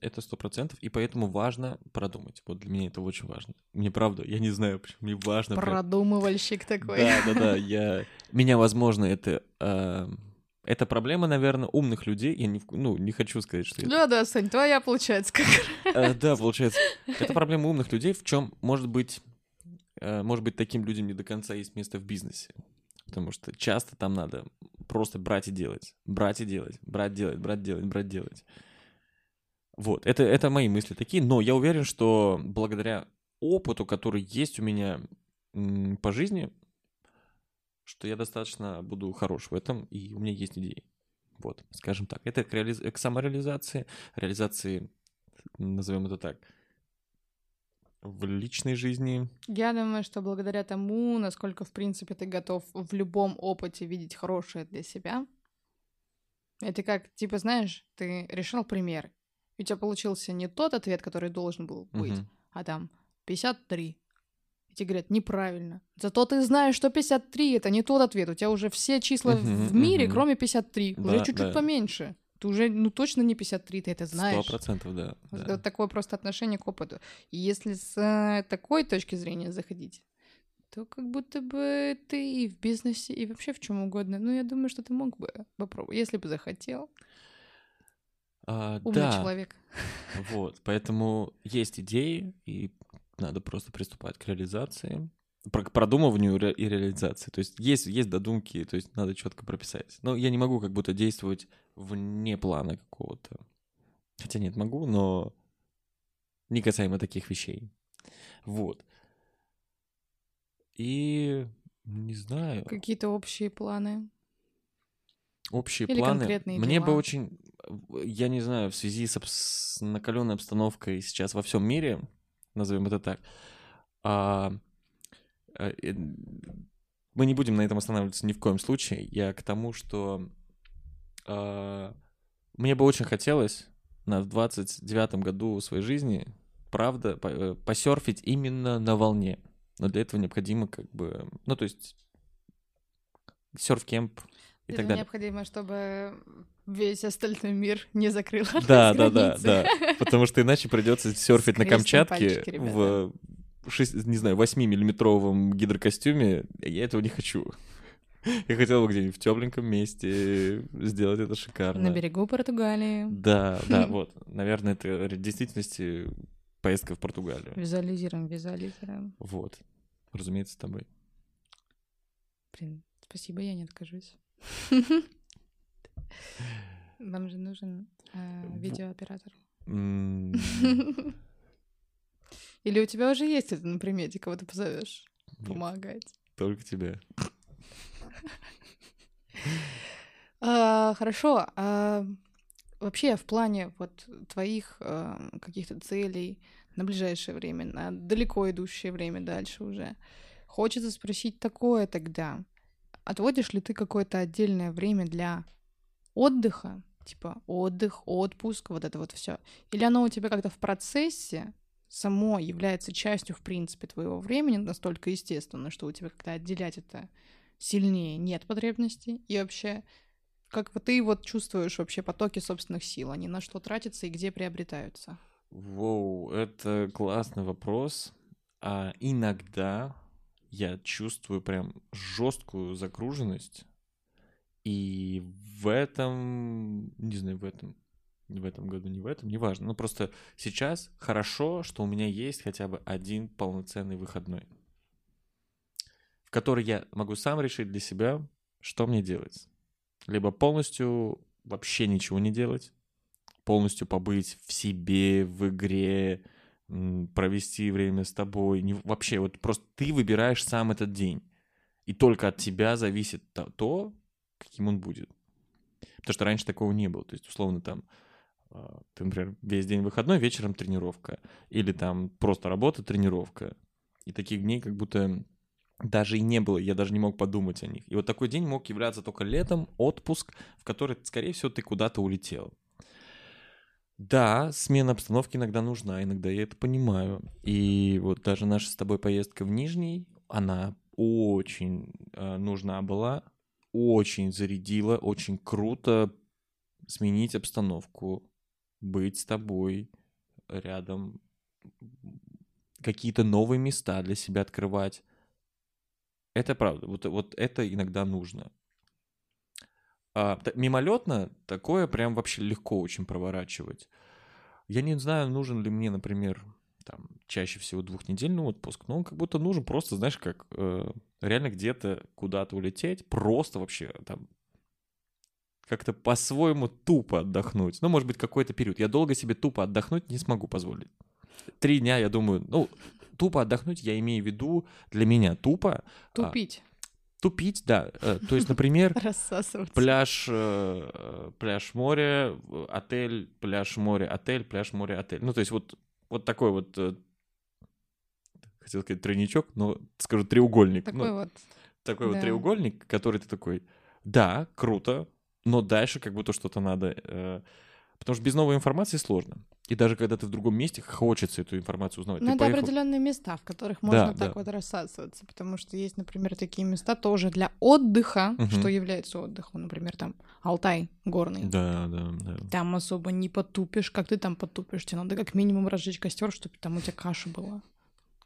Speaker 2: Это сто процентов, и поэтому важно продумать. Вот для меня это очень важно. Мне правда, я не знаю, почему мне важно. прям-
Speaker 1: Продумывальщик такой.
Speaker 2: Да, да, да. Я... Меня, возможно, это... э, Это проблема, наверное, умных людей. Я не, ну, не хочу сказать, что это...
Speaker 1: Да, да, Сань, твоя получается как
Speaker 2: Э, Да, получается. Это проблема умных людей, в чем, может быть, э, может быть, таким людям не до конца есть место в бизнесе. Потому что часто там надо просто брать и делать. Брать и делать. Брать, делать, брать, делать, брать, делать. Вот, это, это мои мысли такие, но я уверен, что благодаря опыту, который есть у меня по жизни, что я достаточно буду хорош в этом, и у меня есть идеи. Вот, скажем так. Это к, реализ- к самореализации, реализации, назовем это так, в личной жизни.
Speaker 1: Я думаю, что благодаря тому, насколько, в принципе, ты готов в любом опыте видеть хорошее для себя, это как, типа, знаешь, ты решал пример, и у тебя получился не тот ответ, который должен был быть,
Speaker 2: Мгм.
Speaker 1: а там 53. И тебе говорят, неправильно. Зато ты знаешь, что 53 — это не тот ответ. У тебя уже все числа в-
Speaker 2: Мгм,
Speaker 1: в мире,
Speaker 2: мгм.
Speaker 1: кроме 53. Уже
Speaker 2: Да,
Speaker 1: чуть-чуть
Speaker 2: да.
Speaker 1: поменьше. Ты уже, ну, точно не 53, ты это
Speaker 2: Сто
Speaker 1: знаешь.
Speaker 2: процентов, да.
Speaker 1: Вот
Speaker 2: да.
Speaker 1: Такое просто отношение к опыту. И если с э, такой точки зрения заходить, то как будто бы ты и в бизнесе, и вообще в чем угодно. Ну, я думаю, что ты мог бы попробовать, если бы захотел.
Speaker 2: А,
Speaker 1: Умный
Speaker 2: да,
Speaker 1: человек.
Speaker 2: Вот, поэтому есть идеи, и надо просто приступать к реализации, к продумыванию и реализации. То есть есть, есть додумки, то есть надо четко прописать. Но я не могу как будто действовать вне плана какого-то. Хотя нет, могу, но не касаемо таких вещей. Вот. И не знаю.
Speaker 1: Какие-то общие планы.
Speaker 2: Общие
Speaker 1: Или
Speaker 2: планы.
Speaker 1: конкретные
Speaker 2: Мне бы
Speaker 1: дела.
Speaker 2: очень, я не знаю, в связи с, с накаленной обстановкой сейчас во всем мире, назовем это так, а, а, э, мы не будем на этом останавливаться ни в коем случае. Я к тому, что а, мне бы очень хотелось на в 29 году своей жизни, правда, по- э, посерфить именно на волне. Но для этого необходимо как бы, ну то есть серф-кемп и так далее.
Speaker 1: необходимо, чтобы весь остальной мир не закрыл
Speaker 2: Да, да, да, да. Потому что иначе придется серфить на Камчатке
Speaker 1: пальчики,
Speaker 2: в шесть- не знаю, 8-миллиметровом гидрокостюме. Я этого не хочу. Я хотел бы где-нибудь в тепленьком месте сделать это шикарно.
Speaker 1: На берегу Португалии.
Speaker 2: Да, да, вот. Наверное, это в действительности поездка в Португалию.
Speaker 1: Визуализируем, визуализируем.
Speaker 2: Вот. Разумеется, с тобой.
Speaker 1: Блин, спасибо, я не откажусь. Вам же нужен э, видеооператор. Или у тебя уже есть это на примете, кого ты позовешь помогать?
Speaker 2: Только тебя.
Speaker 1: А, Хорошо. а Вообще в плане вот твоих а, каких-то целей на ближайшее время, на далеко идущее время дальше уже, хочется спросить такое тогда. Отводишь ли ты какое-то отдельное время для отдыха? Типа отдых, отпуск, вот это вот все. Или оно у тебя как-то в процессе само является частью, в принципе, твоего времени настолько естественно, что у тебя как-то отделять это сильнее нет потребностей. И вообще, как ты вот чувствуешь вообще потоки собственных сил, они на что тратятся и где приобретаются?
Speaker 2: Воу, это классный вопрос. А иногда я чувствую прям жесткую загруженность. И в этом, не знаю, в этом, в этом году, не в этом, неважно. Ну просто сейчас хорошо, что у меня есть хотя бы один полноценный выходной, в который я могу сам решить для себя, что мне делать. Либо полностью вообще ничего не делать, полностью побыть в себе, в игре, провести время с тобой. Не, вообще, вот просто ты выбираешь сам этот день. И только от тебя зависит то, каким он будет. Потому что раньше такого не было. То есть, условно, там, а, ты, например, весь день выходной, вечером тренировка. Или там просто работа, тренировка. И таких дней как будто даже и не было, я даже не мог подумать о них. И вот такой день мог являться только летом, отпуск, в который, скорее всего, ты куда-то улетел. Да, смена обстановки иногда нужна, иногда я это понимаю. И вот даже наша с тобой поездка в Нижний, она очень э, нужна была, очень зарядила, очень круто сменить обстановку, быть с тобой рядом, какие-то новые места для себя открывать. Это правда, вот, вот это иногда нужно. А, мимолетно такое прям вообще легко очень проворачивать. Я не знаю, нужен ли мне, например, там, чаще всего двухнедельный отпуск, но он как будто нужен просто, знаешь, как э, реально где-то куда-то улететь, просто вообще там как-то по-своему тупо отдохнуть. Ну, может быть, какой-то период. Я долго себе тупо отдохнуть не смогу позволить. Три дня, я думаю, ну, тупо отдохнуть, я имею в виду, для меня тупо.
Speaker 1: Тупить,
Speaker 2: Тупить, да. Э, То есть, например, пляж, э, пляж, море, отель, пляж, море, отель, пляж, море, отель. Ну, то есть вот, вот такой вот, э, хотел сказать тройничок, но скажу треугольник.
Speaker 1: Такой
Speaker 2: Ну,
Speaker 1: вот.
Speaker 2: такой вот
Speaker 1: да.
Speaker 2: треугольник, который ты такой, да, круто, но дальше как будто что-то надо. Потому что без новой информации сложно. И даже когда ты в другом месте, хочется эту информацию узнавать.
Speaker 1: Но
Speaker 2: ты
Speaker 1: Ну, это
Speaker 2: поехал-
Speaker 1: определенные места, в которых можно
Speaker 2: Да,
Speaker 1: так
Speaker 2: да.
Speaker 1: вот рассасываться, потому что есть, например, такие места тоже для отдыха,
Speaker 2: Мгм.
Speaker 1: что является отдыхом, например, там Алтай горный.
Speaker 2: Да, да, да.
Speaker 1: Там особо не потупишь, как ты там потупишь, тебе надо как минимум разжечь костер, чтобы там у тебя каша была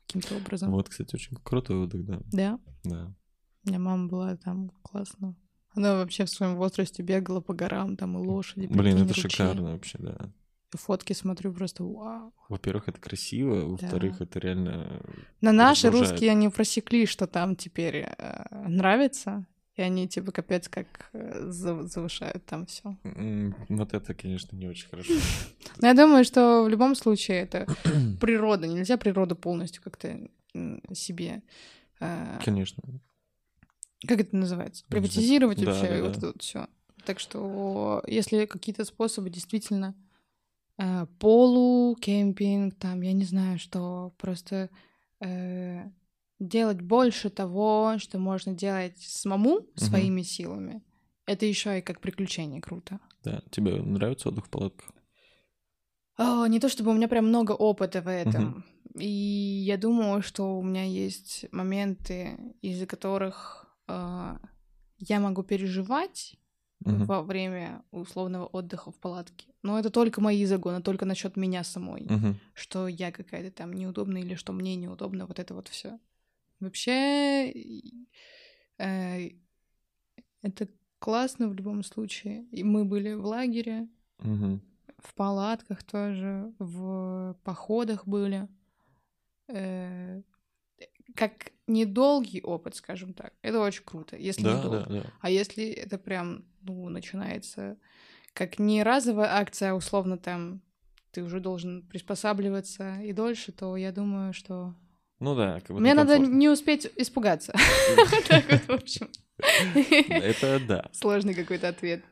Speaker 1: каким-то образом.
Speaker 2: Вот, кстати, очень крутой отдых, да.
Speaker 1: Да,
Speaker 2: да.
Speaker 1: у меня мама была там классно. Она вообще в своем возрасте бегала по горам, там и лошади.
Speaker 2: Блин, это
Speaker 1: ручьи.
Speaker 2: шикарно вообще, да.
Speaker 1: Фотки смотрю просто вау.
Speaker 2: Во-первых, это красиво, во-вторых, это реально...
Speaker 1: На наши русские они просекли, что там теперь э, нравится, и они типа капец как э, за- завышают там все.
Speaker 2: м, Вот это, конечно, не очень хорошо.
Speaker 1: Но я думаю, что в любом случае это природа. Нельзя природу полностью как-то себе... э,
Speaker 2: Конечно.
Speaker 1: Как это называется? Приватизировать
Speaker 2: да,
Speaker 1: вообще
Speaker 2: да,
Speaker 1: вот
Speaker 2: да.
Speaker 1: это вот все. Так что если какие-то способы действительно э, полукемпинг, там, я не знаю, что просто э, делать больше того, что можно делать самому своими силами, это еще и как приключение круто.
Speaker 2: Да. Тебе нравится отдых в палатках?
Speaker 1: А, не то чтобы у меня прям много опыта в этом.
Speaker 2: Мгм.
Speaker 1: И я думаю, что у меня есть моменты, из-за которых а, я могу переживать
Speaker 2: Мгм.
Speaker 1: во время условного отдыха в палатке, но это только мои загоны, только насчет меня самой,
Speaker 2: Мгм.
Speaker 1: что я какая-то там неудобная или что мне неудобно, вот это вот все. Вообще, э, это классно в любом случае. И мы были в лагере,
Speaker 2: Мгм.
Speaker 1: в палатках тоже, в походах были. Э, Как недолгий опыт, скажем так. Это очень круто, если
Speaker 2: Да,
Speaker 1: недолго.
Speaker 2: да, да.
Speaker 1: А если это прям, ну, начинается как не разовая акция, а условно там ты уже должен приспосабливаться и дольше, то я думаю, что...
Speaker 2: Ну да, как бы
Speaker 1: Мне надо не успеть испугаться. Так вот, в общем.
Speaker 2: Это да.
Speaker 1: Сложный какой-то ответ.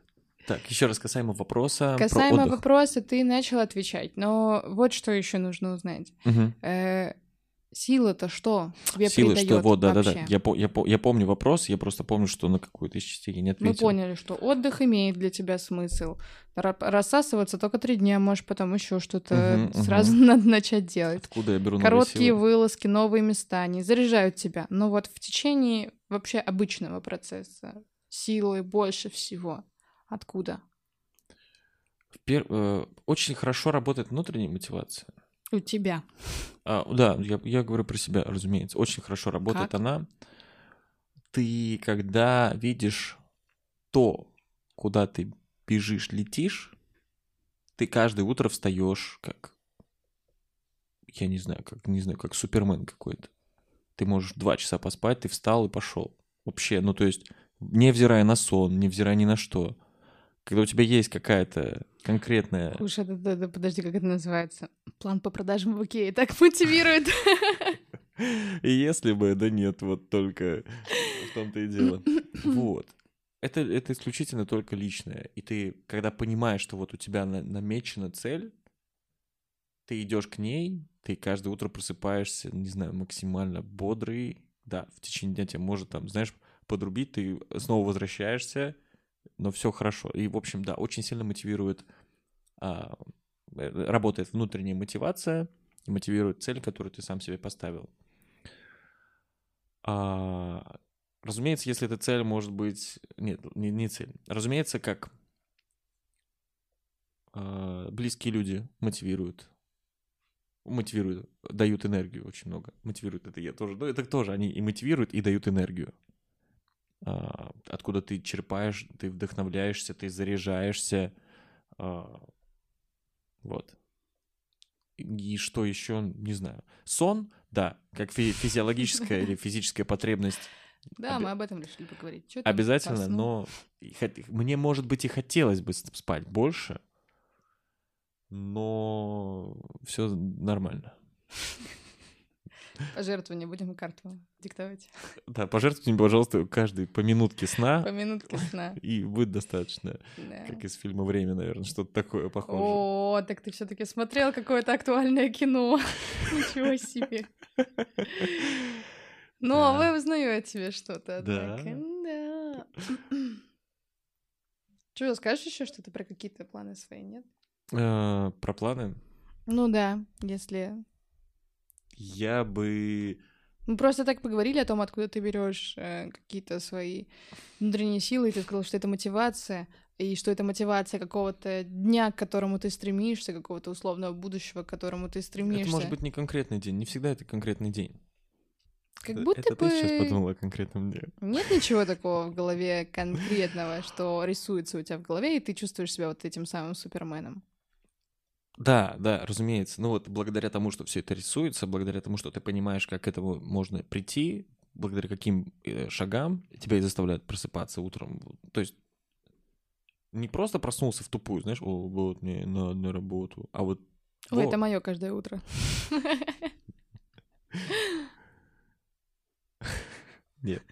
Speaker 2: Так, еще раз касаемо вопроса
Speaker 1: Касаемо
Speaker 2: про отдых.
Speaker 1: вопроса, ты начал отвечать, но вот что еще нужно узнать. Э, Сила-то что тебе
Speaker 2: Силы, что вот, да, да, да.
Speaker 1: вообще?
Speaker 2: Я, я, я помню вопрос, я просто помню, что на какую-то из частей я не ответил.
Speaker 1: Мы поняли, что отдых имеет для тебя смысл. Ра- Рассасываться только три дня, может, потом еще что-то
Speaker 2: Мгм,
Speaker 1: сразу надо начать делать.
Speaker 2: Откуда я беру
Speaker 1: Короткие
Speaker 2: силы?
Speaker 1: вылазки, новые места, они заряжают тебя. Но вот в течение вообще обычного процесса силы больше всего. Откуда?
Speaker 2: Пер- э, Очень хорошо работает внутренняя мотивация.
Speaker 1: У тебя.
Speaker 2: А, да, я, я говорю про себя, разумеется. Очень хорошо работает
Speaker 1: Как?
Speaker 2: она. Ты, когда видишь то, куда ты бежишь, летишь, ты каждое утро встаешь как, я не знаю, как, не знаю, как супермен какой-то. Ты можешь два часа поспать, ты встал и пошел. Вообще, ну то есть, невзирая на сон, невзирая ни на что. Когда у тебя есть какая-то конкретная
Speaker 1: Уж это, да, да, подожди, как это называется? План по продажам Окее так мотивирует.
Speaker 2: И если бы, да нет, вот только в том-то и дело. Вот. Это, это исключительно только личное. И ты, когда понимаешь, что вот у тебя на- намечена цель, ты идешь к ней, ты каждое утро просыпаешься, не знаю, максимально бодрый. Да, в течение дня тебе может там, знаешь, подрубить, ты снова возвращаешься, но все хорошо. И, в общем, да, очень сильно мотивирует, а, э, работает внутренняя мотивация, мотивирует цель, которую ты сам себе поставил. А, разумеется, если эта цель может быть... Нет, не, не цель. Разумеется, как а, близкие люди мотивируют. Мотивируют, дают энергию очень много. Мотивируют это я тоже. Ну, это тоже они и мотивируют, и дают энергию. А, откуда ты черпаешь, ты вдохновляешься, ты заряжаешься. а, вот. И что еще, не знаю. Сон, да, как фи- физиологическая или физическая потребность
Speaker 1: Да, мы об этом решили поговорить.
Speaker 2: Обязательно, но мне, может быть, и хотелось бы спать больше, но все нормально.
Speaker 1: Пожертвования будем карту диктовать.
Speaker 2: Да, пожертвуйте пожалуйста, каждый по минутке
Speaker 1: По
Speaker 2: сна,
Speaker 1: минутке сна.
Speaker 2: и будет достаточно.
Speaker 1: Да.
Speaker 2: Как из фильма «Время», наверное, что-то такое похоже.
Speaker 1: О, так ты все-таки смотрел какое-то актуальное кино. Ничего себе. Ну, а вы узнаете себе что-то.
Speaker 2: Да.
Speaker 1: Да. Че, скажешь еще что-то про какие-то планы свои, нет?
Speaker 2: Э, Про планы?
Speaker 1: Ну да, если...
Speaker 2: Я бы...
Speaker 1: Мы просто так поговорили о том, откуда ты берешь э, какие-то свои внутренние силы, и ты сказал, что это мотивация, и что это мотивация какого-то дня, к которому ты стремишься, какого-то условного будущего, к которому ты стремишься.
Speaker 2: Это может быть не конкретный день, не всегда это конкретный день.
Speaker 1: Как
Speaker 2: Это-
Speaker 1: будто
Speaker 2: это
Speaker 1: бы
Speaker 2: ты сейчас подумала о конкретном дне.
Speaker 1: нет ничего такого в голове конкретного, что рисуется у тебя в голове, и ты чувствуешь себя вот этим самым суперменом.
Speaker 2: Да, да, разумеется. Ну вот благодаря тому, что все это рисуется, благодаря тому, что ты понимаешь, как к этому можно прийти, благодаря каким э, шагам тебя и заставляют просыпаться утром. То есть не просто проснулся в тупую, знаешь, о, вот мне надо на работу, а вот...
Speaker 1: Ой,
Speaker 2: во,
Speaker 1: это мое каждое утро.
Speaker 2: Нет.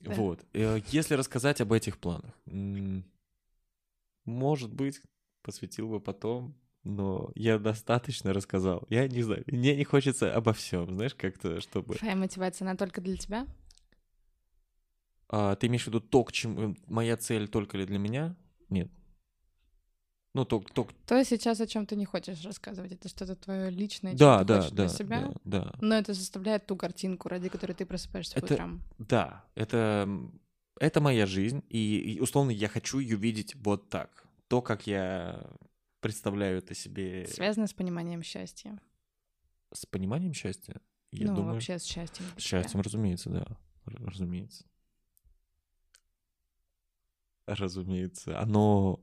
Speaker 2: Вот. Э, Если рассказать об этих планах, может быть, посвятил бы потом, но я достаточно рассказал. Я не знаю, мне не хочется обо всем, знаешь, как-то, чтобы...
Speaker 1: Твоя мотивация, она только для тебя?
Speaker 2: А, ты имеешь в виду то, к чему... Моя цель только ли для меня? Нет. Ну, то, то...
Speaker 1: То сейчас о чем ты не хочешь рассказывать, это что-то твое личное,
Speaker 2: Да, да,
Speaker 1: хочешь для
Speaker 2: да,
Speaker 1: себя,
Speaker 2: да, да.
Speaker 1: но это составляет ту картинку, ради которой ты просыпаешься
Speaker 2: Это-
Speaker 1: утрам.
Speaker 2: Да, это, это моя жизнь, и, и, условно я хочу ее видеть вот так. То, как я представляю это себе
Speaker 1: Связано с пониманием счастья.
Speaker 2: с пониманием счастья. Я
Speaker 1: ну,
Speaker 2: думаю,
Speaker 1: вообще с счастьем.
Speaker 2: с счастьем, разумеется, да, разумеется. Разумеется. Оно,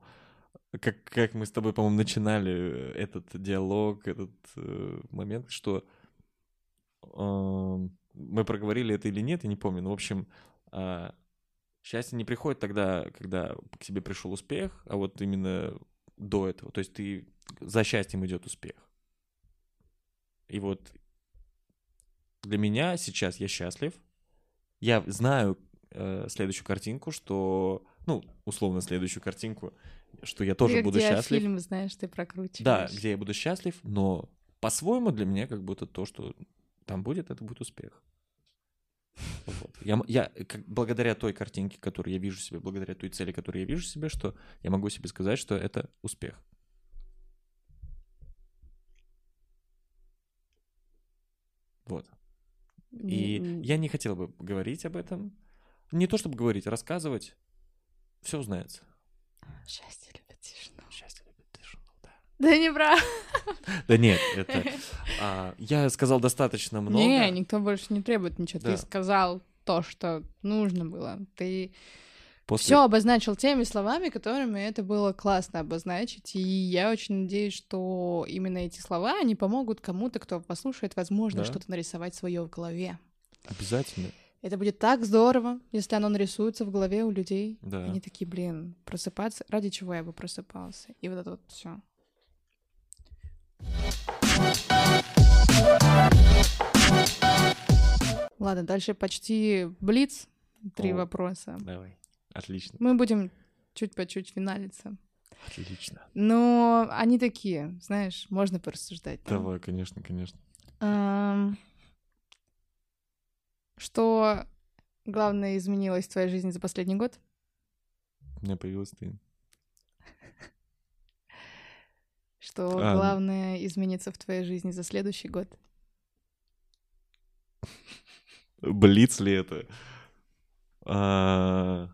Speaker 2: как, как мы с тобой, по-моему, начинали э, этот диалог, этот э, момент, что эм, мы проговорили это или нет, я не помню. Но, в общем, а, счастье не приходит тогда, когда к тебе пришел успех, а вот именно до этого. То есть ты за счастьем идет успех. И вот для меня сейчас я счастлив. Я знаю э, следующую картинку, что, ну, условно следующую картинку, что я тоже
Speaker 1: Ты
Speaker 2: буду счастлив.
Speaker 1: фильм, знаешь, ты прокручиваешь.
Speaker 2: Да, где я буду счастлив, но по-своему для меня как будто то, что там будет, это будет успех. Вот. Я, я как, благодаря той картинке, которую я вижу себе, благодаря той цели, которую я вижу себе, что я могу себе сказать, что это успех. Вот. И
Speaker 1: М,
Speaker 2: я не хотел бы говорить об этом. Не то чтобы говорить, а рассказывать. Все узнается.
Speaker 1: Счастье любит тишину.
Speaker 2: Счастье да.
Speaker 1: Не прав.
Speaker 2: Да нет, это... а, я сказал достаточно много.
Speaker 1: Не, никто больше не требует ничего.
Speaker 2: Да.
Speaker 1: Ты сказал то, что нужно было. Ты
Speaker 2: После-
Speaker 1: все обозначил теми словами, которыми это было классно обозначить. И я очень надеюсь, что именно эти слова, они помогут кому-то, кто послушает, возможно,
Speaker 2: Да.
Speaker 1: что-то нарисовать свое в голове.
Speaker 2: Обязательно.
Speaker 1: Это будет так здорово, если оно нарисуется в голове у людей.
Speaker 2: Да.
Speaker 1: Они такие, блин, просыпаться. Ради чего я бы просыпался? И вот это вот все. Ладно, дальше почти блиц. Три
Speaker 2: О.
Speaker 1: вопроса.
Speaker 2: Давай. Отлично.
Speaker 1: Мы будем чуть по чуть финалиться.
Speaker 2: Отлично.
Speaker 1: Но они такие, знаешь, можно порассуждать. да?
Speaker 2: Давай, конечно, конечно.
Speaker 1: Ам, Что главное изменилось в твоей жизни за последний год?
Speaker 2: У меня появилась ты.
Speaker 1: Что
Speaker 2: А.
Speaker 1: главное изменится в твоей жизни за следующий год?
Speaker 2: Блиц ли это? А,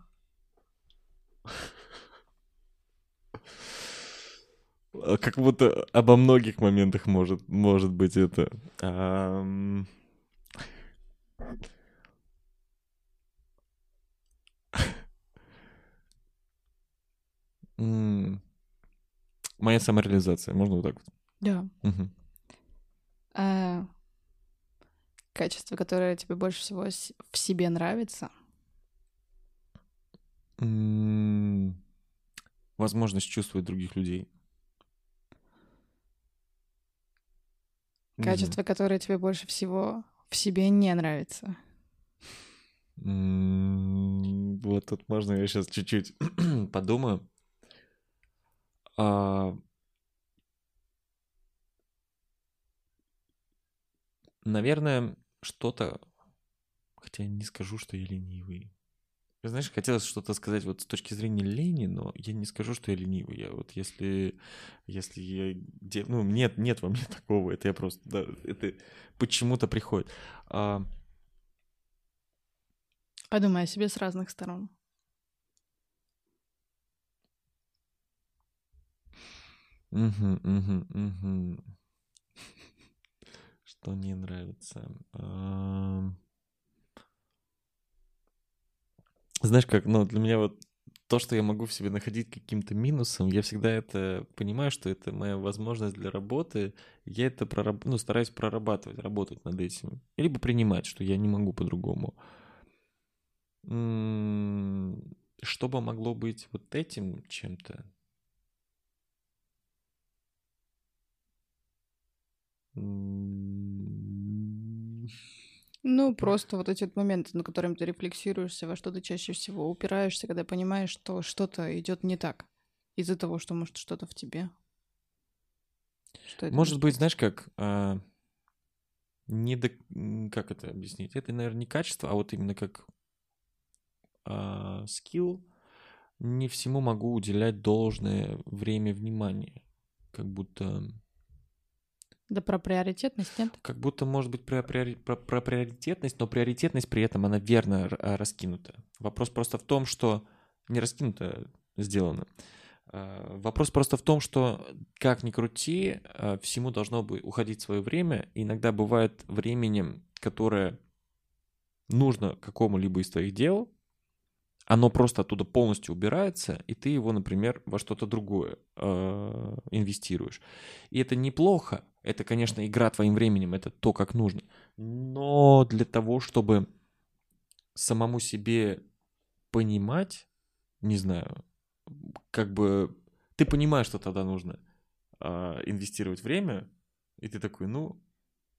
Speaker 2: А, Как будто обо многих моментах может, может быть это. Ам. М. Моя самореализация, можно вот так вот?
Speaker 1: Да.
Speaker 2: Мгм.
Speaker 1: А, Качество, которое тебе больше всего в себе нравится?
Speaker 2: Возможность чувствовать других людей.
Speaker 1: Качество, которое тебе больше всего в себе не нравится?
Speaker 2: М, Вот тут можно я сейчас чуть-чуть подумаю. А, Наверное, что-то, хотя не скажу, что я ленивый. Знаешь, хотелось что-то сказать вот с точки зрения лени, но я не скажу, что я ленивый. Я вот если, если я де- ну нет, нет во мне такого, это я просто, да, это почему-то приходит. А,
Speaker 1: Подумай о себе с разных сторон.
Speaker 2: Мгм, мгм, мгм. Что не нравится? Знаешь, как, ну, для меня вот то, что я могу в себе находить каким-то минусом, я всегда это понимаю, что это моя возможность для работы. Я это прораб... ну, стараюсь прорабатывать, работать над этим. Либо принимать, что я не могу по-другому. М, Что бы могло быть вот этим чем-то?
Speaker 1: Ну, просто вот эти моменты, на которыми ты рефлексируешься, во что ты чаще всего упираешься, когда понимаешь, что что-то идет не так из-за того, что может что-то в тебе. Что это
Speaker 2: Может быть, знаешь, как а, не до... как это объяснить? Это, наверное, не качество, а вот именно как а, скилл не всему могу уделять должное время внимания. Как будто...
Speaker 1: Да про приоритетность нет?
Speaker 2: Как будто, может быть, про, приори... про, про приоритетность, но приоритетность при этом, она верно а, раскинута. Вопрос просто в том, что не раскинуто сделано. А, вопрос просто в том, что как ни крути, а, всему должно бы уходить свое время. Иногда бывает временем, которое нужно какому-либо из твоих дел, оно просто оттуда полностью убирается, и ты его, например, во что-то другое э, инвестируешь. И это неплохо. Это, конечно, игра твоим временем, это то, как нужно. Но для того, чтобы самому себе понимать, не знаю, как бы ты понимаешь, что тогда нужно э, инвестировать время, и ты такой, ну,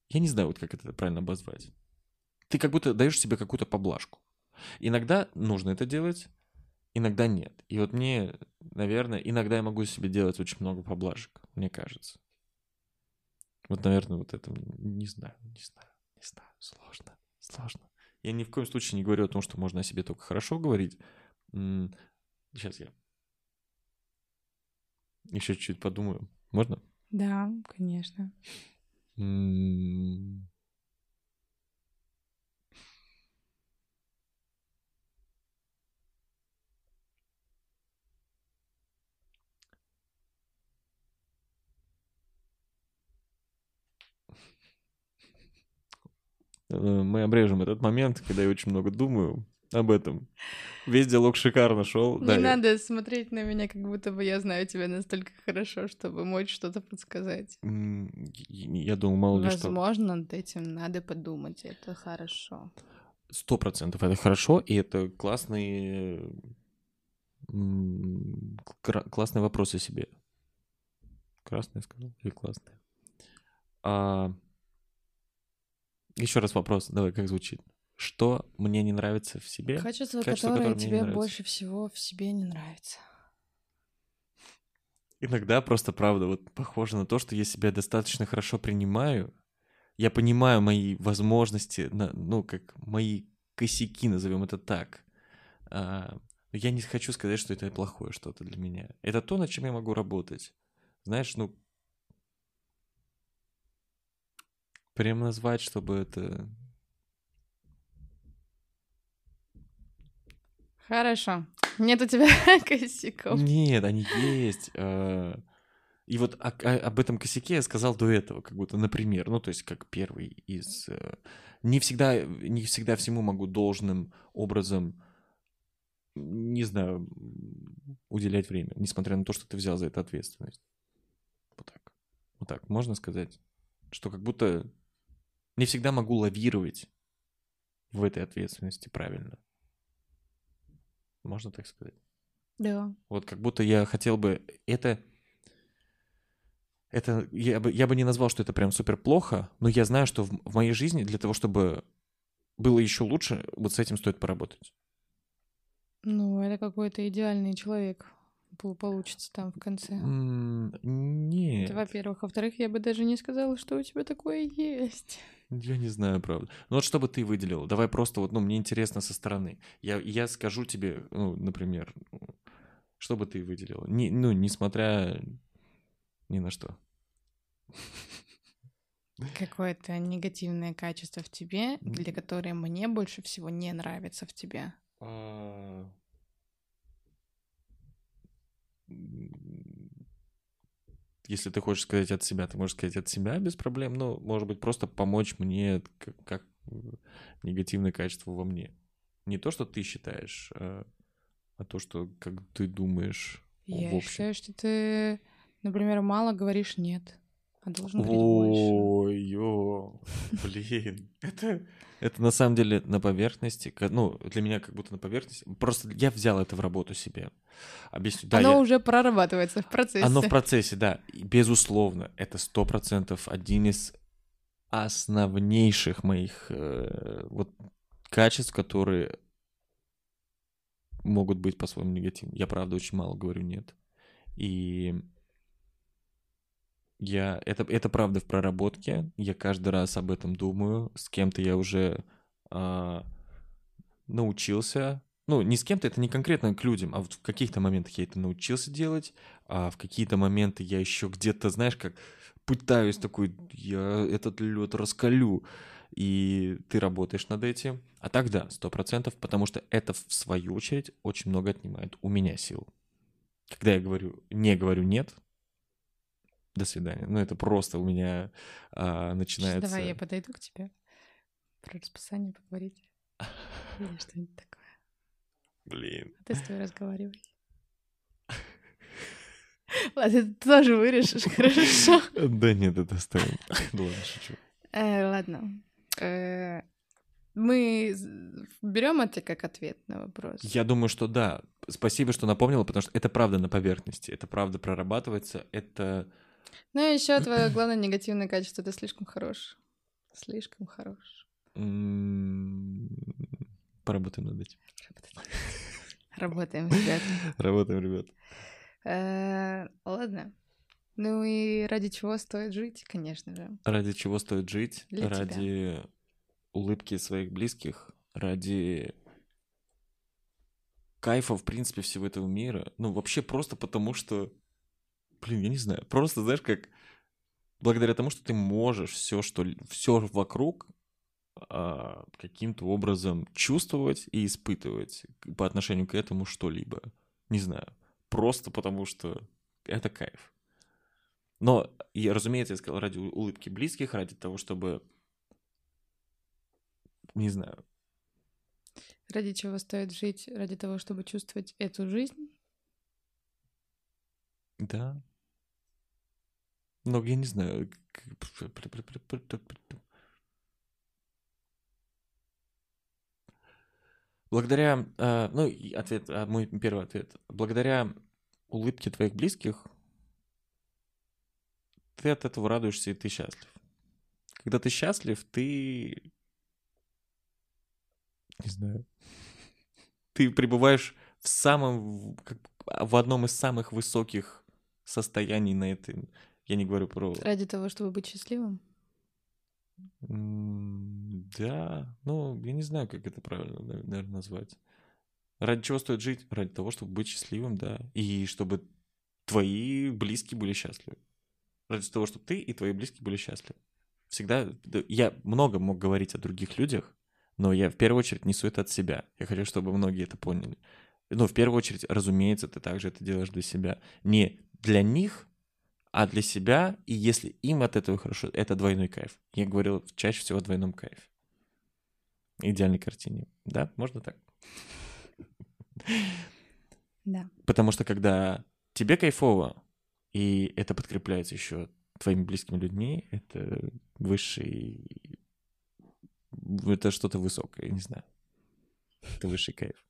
Speaker 2: я не знаю, вот как это правильно обозвать. Ты как будто даешь себе какую-то поблажку. Иногда нужно это делать, иногда нет. И вот мне, наверное, иногда я могу себе делать очень много поблажек, мне кажется. Вот, наверное, вот это не знаю, не знаю, не знаю, сложно, сложно. Я ни в коем случае не говорю о том, что можно о себе только хорошо говорить. Сейчас я еще чуть-чуть подумаю. Можно?
Speaker 1: Да, конечно.
Speaker 2: Э, мы обрежем этот момент, когда я очень много думаю об этом. Весь диалог шикарно шел.
Speaker 1: Не да, надо я... смотреть на меня, как будто бы я знаю тебя настолько хорошо, чтобы мочь что-то подсказать.
Speaker 2: Я думаю, мало ли
Speaker 1: что. Возможно, над этим надо подумать, это хорошо.
Speaker 2: Сто процентов это хорошо, и это классный классный вопрос о себе. Красный сказал или классный? А... Еще раз вопрос, давай, как звучит? Что мне не нравится в себе?
Speaker 1: Качество, Качество которое, которое тебе больше всего в себе не нравится.
Speaker 2: Иногда просто правда вот похоже на то, что я себя достаточно хорошо принимаю. Я понимаю мои возможности, ну, как мои косяки, назовем это так. А, я не хочу сказать, что это плохое что-то для меня. Это то, над чем я могу работать. Знаешь, ну, прям назвать, чтобы это
Speaker 1: Хорошо. Нет у тебя косяков.
Speaker 2: Нет, они есть. Э, и вот об этом косяке я сказал до этого, как будто, например, ну, то есть как первый из... Э, не всегда, не всегда всему могу должным образом, не знаю, уделять время, несмотря на то, что ты взял за это ответственность. Вот так. Вот так. Можно сказать, что как будто не всегда могу лавировать в этой ответственности правильно. Можно так сказать?
Speaker 1: Да.
Speaker 2: Вот как будто я хотел бы... Это... Это я бы, я бы не назвал, что это прям супер плохо, но я знаю, что в, в моей жизни для того, чтобы было еще лучше, вот с этим стоит поработать.
Speaker 1: Ну, это какой-то идеальный человек получится там в конце.
Speaker 2: Нет.
Speaker 1: Это, во-первых. Во-вторых, я бы даже не сказала, что у тебя такое есть.
Speaker 2: Я не знаю, правда. Ну вот что бы ты выделил? Давай просто вот, ну, мне интересно со стороны. Я, я скажу тебе, ну, например, что бы ты выделил? Не, ну, несмотря ни на что.
Speaker 1: Какое-то негативное качество в тебе, для которое мне больше всего не нравится в тебе.
Speaker 2: Если ты хочешь сказать от себя, ты можешь сказать от себя без проблем, но, может быть, просто помочь мне как, как негативное качество во мне. Не то, что ты считаешь, а, а то, что как ты думаешь.
Speaker 1: Я считаю, что ты, например, мало говоришь нет, а должен.
Speaker 2: Ой, блин, это это на самом деле на поверхности, ну, для меня как будто на поверхности. Просто я взял это в работу себе. Объясню.
Speaker 1: Да, Оно я... уже прорабатывается в процессе.
Speaker 2: Оно в процессе, да. И, безусловно, это сто процентов один из основнейших моих э, вот качеств, которые могут быть по-своему негативны. Я, правда, очень мало говорю «нет». И я, это, это правда в проработке. Я каждый раз об этом думаю. С кем-то я уже а, научился. Ну, не с кем-то, это не конкретно к людям, а вот в каких-то моментах я это научился делать, а в какие-то моменты я еще где-то, знаешь, как пытаюсь такой, я этот лед раскалю, и ты работаешь над этим. А так да, сто процентов, потому что это, в свою очередь, очень много отнимает у меня сил. Когда я говорю, не говорю нет, до свидания. Ну, это просто у меня а, начинается...
Speaker 1: Давай я подойду к тебе. Про расписание поговорить. Или что-нибудь такое.
Speaker 2: Блин.
Speaker 1: А ты с тобой разговаривай. Ладно, ты тоже вырежешь, хорошо?
Speaker 2: Да нет, это оставим. Ладно, шучу.
Speaker 1: Э, ладно. Э, мы берем это как ответ на вопрос.
Speaker 2: Я думаю, что да. Спасибо, что напомнила, потому что это правда на поверхности, это правда прорабатывается, это...
Speaker 1: Ну и еще твое главное негативное качество — ты слишком хорош. Слишком хорош.
Speaker 2: Поработаем над этим.
Speaker 1: Работаем, ребят.
Speaker 2: Работаем, ребят.
Speaker 1: Э, ладно. Ну и ради чего стоит жить, конечно же.
Speaker 2: Ради чего стоит жить?
Speaker 1: Для
Speaker 2: ради
Speaker 1: тебя.
Speaker 2: улыбки своих близких, ради кайфа, в принципе, всего этого мира. Ну, вообще просто потому, что, блин, я не знаю, просто, знаешь, как благодаря тому, что ты можешь все, что все вокруг а, каким-то образом чувствовать и испытывать по отношению к этому что-либо. Не знаю. Просто потому, что это кайф. Но, я, разумеется, я сказал ради улыбки близких, ради того, чтобы... Не знаю.
Speaker 1: Ради чего стоит жить? Ради того, чтобы чувствовать эту жизнь?
Speaker 2: Да. Но я не знаю. Благодаря, ну, ответ, а, мой первый ответ. Благодаря улыбке твоих близких ты от этого радуешься, и ты счастлив. Когда ты счастлив, ты... Не знаю. Ты пребываешь в самом... в одном из самых высоких состояний на этой... Я не говорю про...
Speaker 1: Ради того, чтобы быть счастливым?
Speaker 2: Да, ну, я не знаю, как это правильно, наверное, назвать. Ради чего стоит жить? Ради того, чтобы быть счастливым, да. И чтобы твои близкие были счастливы. Ради того, чтобы ты и твои близкие были счастливы. Всегда... да, Я много мог говорить о других людях, но я в первую очередь несу это от себя. Я хочу, чтобы многие это поняли. Ну, в первую очередь, разумеется, ты также это делаешь для себя. Не для них, а для себя, и если им от этого хорошо, это двойной кайф. Я говорил чаще всего о двойном кайфе. Идеальной картине. Да, можно так?
Speaker 1: Да.
Speaker 2: Потому что когда тебе кайфово, и это подкрепляется еще твоими близкими людьми, это высший... Это что-то высокое, я не знаю. Это высший кайф.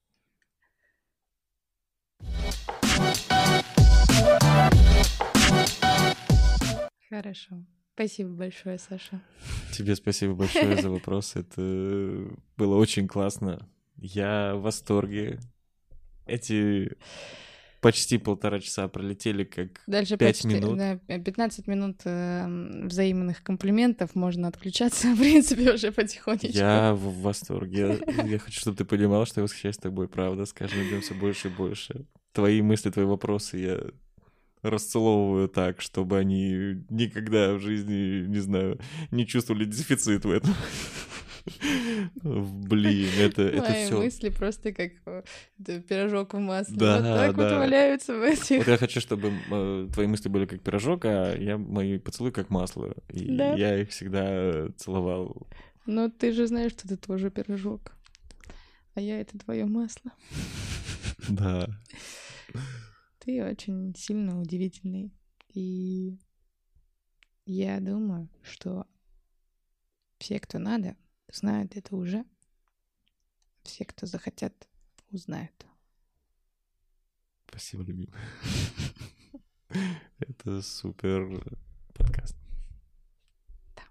Speaker 1: Хорошо. Спасибо большое, Саша.
Speaker 2: Тебе спасибо большое за вопрос. Это было очень классно. Я в восторге. Эти почти полтора часа пролетели как
Speaker 1: Дальше
Speaker 2: Пять
Speaker 1: почти,
Speaker 2: минут.
Speaker 1: да, 15 минут э, взаимных комплиментов, можно отключаться, в принципе, уже потихонечку.
Speaker 2: Я в восторге. Я хочу, чтобы ты понимал, что я восхищаюсь тобой, правда. С каждым днем все больше и больше. Твои мысли, твои вопросы я расцеловываю так, чтобы они никогда в жизни, не знаю, не чувствовали дефицит в этом. Блин, это, это
Speaker 1: Мои
Speaker 2: все.
Speaker 1: мысли просто как э, пирожок в масле.
Speaker 2: Да,
Speaker 1: вот так вот
Speaker 2: да.
Speaker 1: валяются в этих.
Speaker 2: Вот я хочу, чтобы э, твои мысли были как пирожок, а я мои поцелуи как масло. И
Speaker 1: Да.
Speaker 2: я их всегда целовал.
Speaker 1: Но ты же знаешь, что ты тоже пирожок. А я это твое масло.
Speaker 2: Да.
Speaker 1: Ты очень сильно удивительный. И я думаю, что все, кто надо, знают это уже. Все, кто захотят, узнают.
Speaker 2: Спасибо, любимый. Это супер подкаст.
Speaker 1: Да.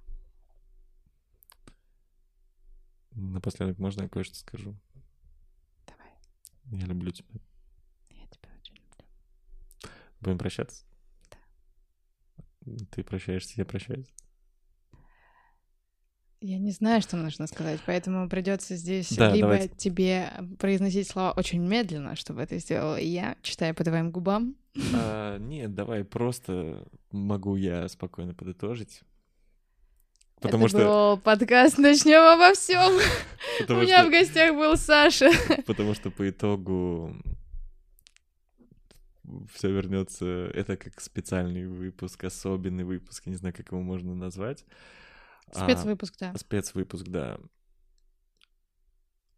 Speaker 2: Напоследок можно я кое-что скажу?
Speaker 1: Давай,
Speaker 2: Я люблю тебя.
Speaker 1: я тебя очень люблю.
Speaker 2: Будем прощаться?
Speaker 1: Да.
Speaker 2: Ты прощаешься, я прощаюсь.
Speaker 1: Я не знаю, что нужно сказать, поэтому придется здесь
Speaker 2: Да,
Speaker 1: либо
Speaker 2: давайте.
Speaker 1: тебе произносить слова очень медленно, чтобы это сделала я, читая по твоим губам.
Speaker 2: А, нет, давай просто могу я спокойно подытожить. Потому
Speaker 1: это
Speaker 2: что,
Speaker 1: был подкаст «Начнем обо всем». У меня в гостях был Саша.
Speaker 2: потому что по итогу все вернется. Это как специальный выпуск, особенный выпуск, я не знаю, как его можно назвать. А,
Speaker 1: Спецвыпуск, да.
Speaker 2: Спецвыпуск, да.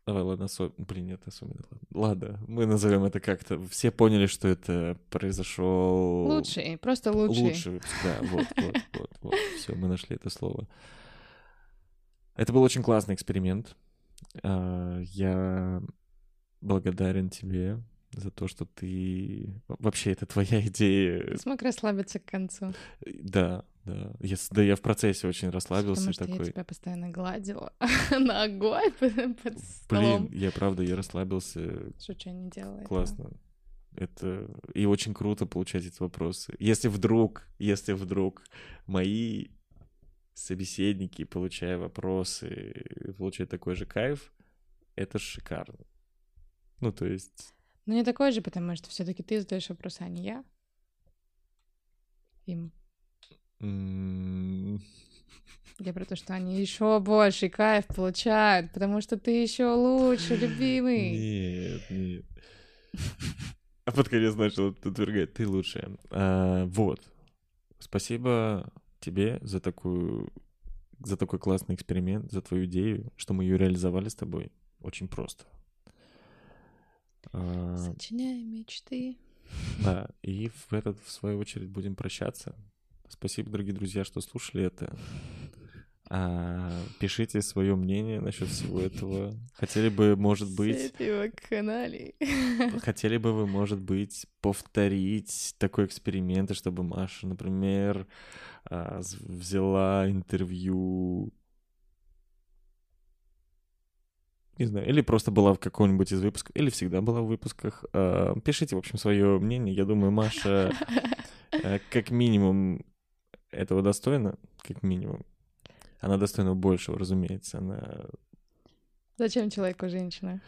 Speaker 2: Давай, ладно, осо... Блин, нет, особенно. Ладно. мы назовем это как-то. Все поняли, что это произошел...
Speaker 1: Лучший, просто лучший.
Speaker 2: Лучший выпуск, да, вот, вот, вот, вот. Все, мы нашли это слово. Это был очень классный эксперимент. А, Я благодарен тебе за то, что ты... Вообще, это твоя идея.
Speaker 1: Смог расслабиться к концу.
Speaker 2: Да, да. Я, да я в процессе очень расслабился
Speaker 1: Потому что я
Speaker 2: такой.
Speaker 1: тебя постоянно гладила ногой под под
Speaker 2: Блин,
Speaker 1: столом.
Speaker 2: я правда, я расслабился.
Speaker 1: Шучу, я не делала этого.
Speaker 2: Классно. Это и очень круто получать эти вопросы. Если вдруг, если вдруг мои собеседники, получая вопросы, получают такой же кайф, это шикарно. Ну, то есть,
Speaker 1: Ну, не такой же, потому что все таки ты задаешь вопросы, а не я. Им. Я про то, что они еще больше кайф получают, потому что ты еще лучше, любимый.
Speaker 2: нет, нет. А под конец начал отвергать, ты лучшая. А, вот. Спасибо тебе за такую за такой классный эксперимент, за твою идею, что мы ее реализовали с тобой. Очень просто. А,
Speaker 1: Сочиняй мечты.
Speaker 2: да, и в этот, в свою очередь, будем прощаться. Спасибо, дорогие друзья, что слушали это. А, пишите свое мнение насчет всего этого. Хотели бы, может быть,
Speaker 1: канале.
Speaker 2: Хотели бы вы, может быть, повторить такой эксперимент, чтобы Маша, например, а, взяла интервью, не знаю, или просто была в каком-нибудь из выпусков, или всегда была в выпусках. А, Пишите, в общем, свое мнение. Я думаю, Маша э, как минимум этого достойна, как минимум. Она достойна большего, разумеется. Она
Speaker 1: Зачем человеку женщина?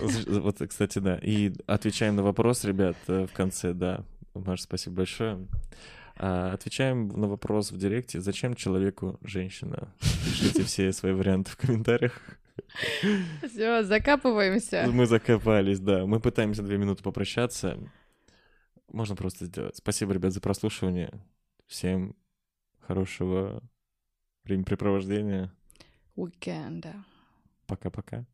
Speaker 2: Вот, кстати, да. И отвечаем на вопрос, ребят, э, в конце, да. Маша, спасибо большое. А, Отвечаем на вопрос в директе, зачем человеку женщина? Пишите все свои варианты в комментариях.
Speaker 1: Все, закапываемся.
Speaker 2: Мы закопались, да. Мы пытаемся две минуты попрощаться. Можно просто сделать. Спасибо, ребят, за прослушивание. Всем хорошего времяпрепровождения.
Speaker 1: Уикенда.
Speaker 2: Пока-пока.